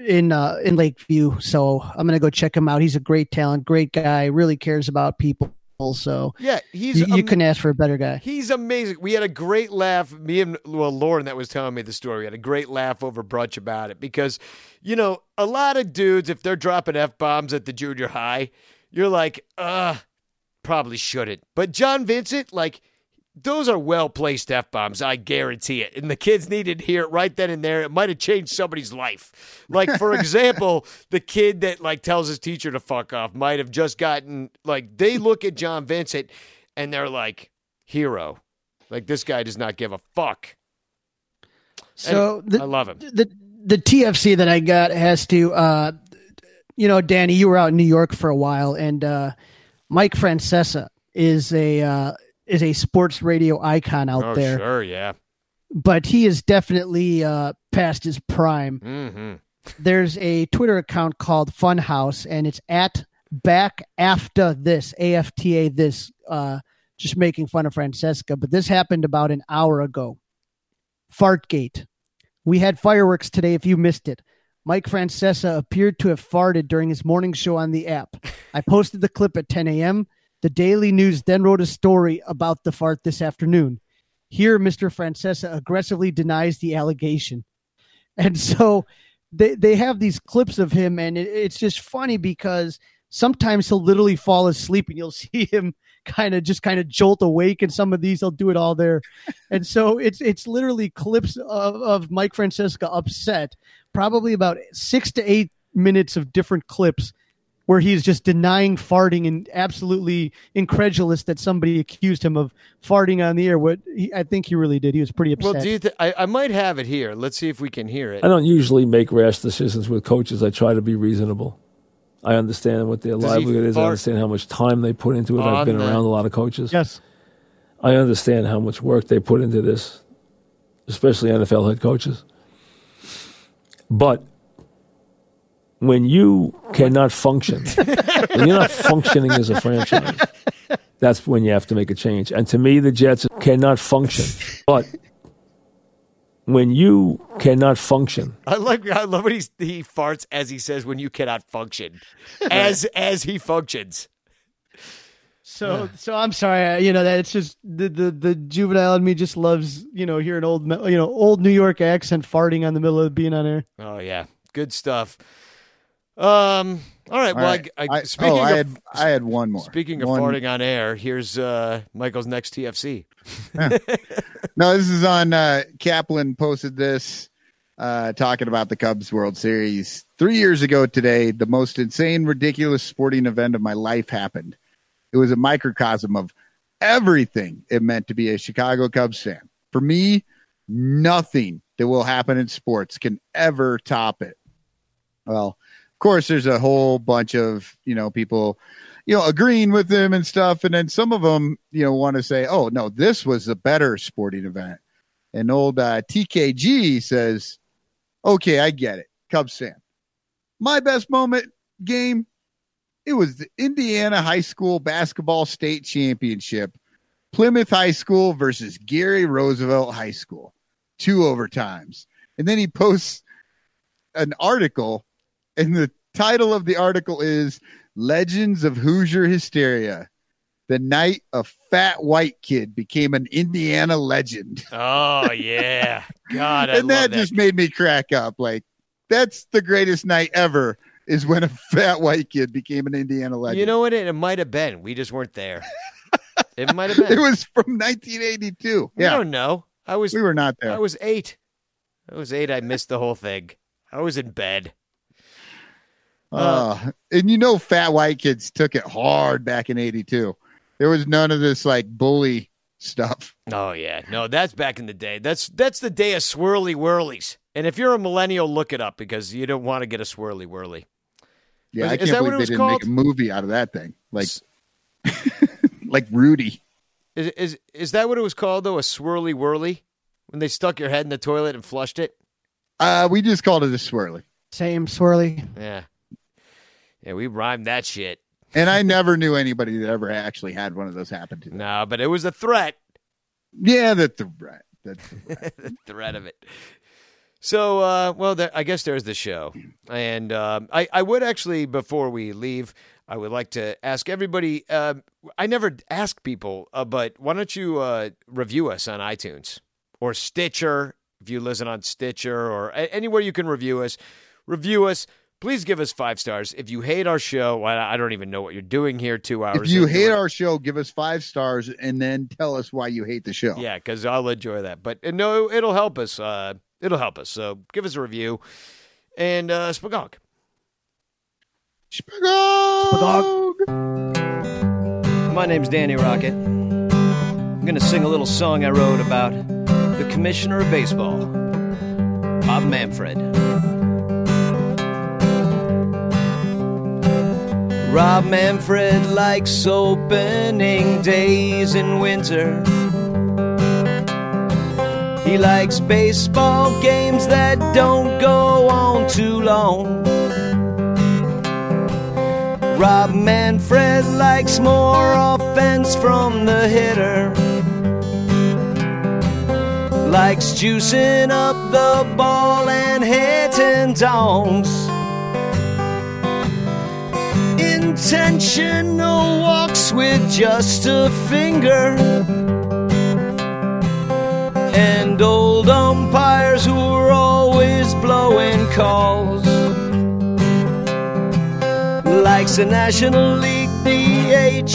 in uh, in Lakeview, so I'm going to go check him out. He's a great talent, great guy. Really cares about people. So Yeah, he's you, you am- couldn't ask for a better guy. He's amazing. We had a great laugh. Me and well, Lauren that was telling me the story. We had a great laugh over brunch about it because, you know, a lot of dudes, if they're dropping f bombs at the junior high, you're like, uh, probably shouldn't. But John Vincent, like, those are well placed f bombs. I guarantee it. And the kids needed to hear it right then and there. It might have changed somebody's life. Like, for example, the kid that like tells his teacher to fuck off might have just gotten like they look at John Vincent and they're like, hero. Like this guy does not give a fuck. So And the, I love him. the the TFC that I got has to, uh, you know, Danny, you were out in New York for a while, and uh, Mike Francesa is a uh, is a sports radio icon out oh, there, sure, yeah. but he is definitely uh, past his prime. hmm There's a Twitter account called Funhouse, and it's at back after this AFTA this, uh, just making fun of Francesa. But this happened about an hour ago. Fartgate. We had fireworks today. If you missed it, Mike Francesa appeared to have farted during his morning show on the app. I posted the clip at 10 a.m. The Daily News then wrote a story about the fart this afternoon. Here, Mr. Francesa aggressively denies the allegation. And so they, they have these clips of him, and it, it's just funny because sometimes he'll literally fall asleep and you'll see him kind of just kind of jolt awake and some of these they'll do it all there and so it's it's literally clips of, of mike francesa upset probably about six to eight minutes of different clips where he's just denying farting and absolutely incredulous that somebody accused him of farting on the air what he, i think he really did he was pretty upset Well, do you th- I, I might have it here. Let's see if we can hear it. I don't usually make rash decisions with coaches. I try to be reasonable. I understand what their Does livelihood is. I understand how much time they put into it. I've been the- around a lot of coaches. yes I understand how much work they put into this, especially NFL head coaches. But when you cannot function, when you're not functioning as a franchise, that's when you have to make a change. And to me, the Jets cannot function. But when you cannot function, I like. I love when he's, he farts as he says, "When you cannot function," as as he functions. So, so I'm sorry. uh, You know that it's just the, the the juvenile in me just loves you know hearing old you know old New York accent farting on the middle of being on air. Oh yeah, good stuff. Um. All right. All well, right. I, I, I- speaking oh, of I had I had one more. speaking of One- farting on air, here's uh, Michael's next TFC. No, this is on uh, Kaplan posted this uh, talking about the Cubs World Series. Three years ago today, the most insane, ridiculous sporting event of my life happened. It was a microcosm of everything it meant to be a Chicago Cubs fan. For me, nothing that will happen in sports can ever top it. Well, of course, there's a whole bunch of you know people you know, agreeing with them and stuff. And then some of them, you know, want to say, oh, no, this was a better sporting event. And old uh, TKG says, okay, I get it. Cubs fan. My best moment game, it was the Indiana High School Basketball State Championship, Plymouth High School versus Gary Roosevelt High School, two overtimes. And then he posts an article, and the title of the article is Legends of Hoosier Hysteria. The night a fat white kid became an Indiana legend. Oh yeah, God, I and love that, that. just made me crack up. Like, that's the greatest night ever is when a fat white kid became an Indiana legend. you know what? It, it might have been. We just weren't there. it might have been. it was from 1982. Yeah. I don't know. I was we were not there. I was eight. I was eight. I missed the whole thing. I was in bed. Uh, and you know, fat white kids took it hard back in 82. There was none of this like bully stuff. Oh yeah, no, that's back in the day. That's that's the day of swirly whirlies. And if you're a millennial, look it up because you don't want to get a swirly whirly. Yeah, Is- I can't believe they didn't called? make a movie out of that thing. Like, like Rudy. Is is is that what it was called though? A swirly whirly when they stuck your head in the toilet and flushed it. Uh, we just called it a swirly. Same swirly. Yeah. Yeah, we rhymed that shit. And I never knew anybody that ever actually had one of those happen to them. No, but it was a threat. Yeah, the right. That's the right. the threat of it. So, uh, well, there, I guess there's the show, and um, I, I would actually, before we leave, I would like to ask everybody. Uh, I never ask people, uh, but why don't you uh, review us on iTunes or Stitcher if you listen on Stitcher or anywhere you can review us. Review us. Please give us five stars. If you hate our show, I, I don't even know what you're doing here. Two hours. if you into hate it. our show, give us five stars and then tell us why you hate the show. Yeah, because I'll enjoy that. But uh, no, it'll help us. Uh, it'll help us. So give us a review. And uh, Spagonk. My name's Danny Rocket. I'm going to sing a little song I wrote about the commissioner of baseball, Bob Manfred. Rob Manfred likes opening days in winter. He likes baseball games that don't go on too long. Rob Manfred likes more offense from the hitter. Likes juicing up the ball and hitting dongs. Intentional walks with just a finger and old umpires who were always blowing calls. Likes a National League DH,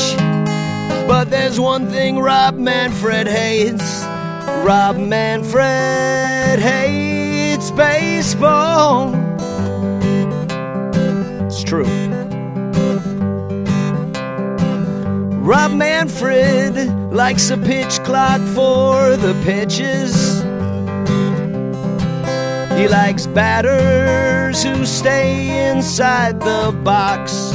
but there's one thing Rob Manfred hates. Rob Manfred hates baseball. It's true. Rob Manfred likes a pitch clock for the pitches. He likes batters who stay inside the box.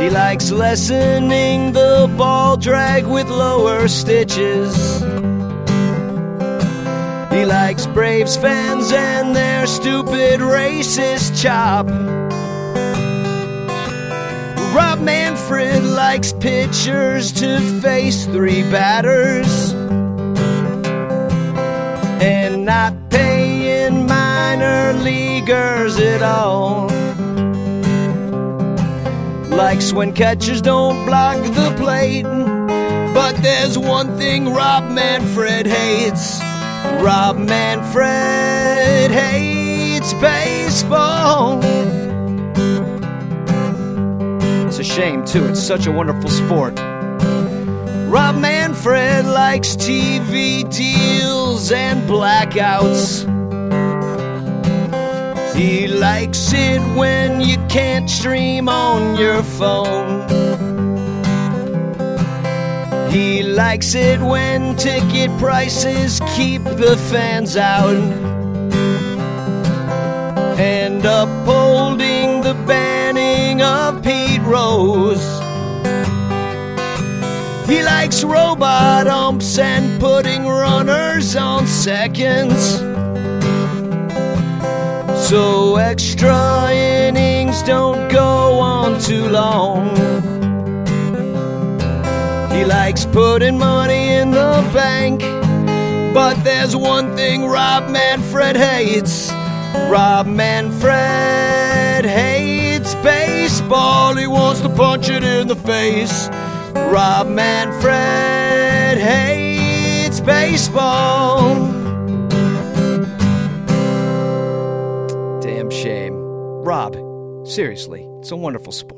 He likes lessening the ball drag with lower stitches. He likes Braves fans and their stupid racist chop. Rob Manfred likes pitchers to face three batters and not paying minor leaguers at all. Likes when catchers don't block the plate, but there's one thing Rob Manfred hates. Rob Manfred hates baseball. It's a shame, too. It's such a wonderful sport. Rob Manfred likes TV deals and blackouts. He likes it when you can't stream on your phone. He likes it when ticket prices keep the fans out. And upholding the banning of Rose. He likes robot umps and putting runners on seconds. So extra innings don't go on too long. He likes putting money in the bank. But there's one thing Rob Manfred hates. Rob Manfred hates baseball. He wants to punch it in the face. Rob Manfred hates baseball. Damn shame. Rob, seriously, it's a wonderful sport.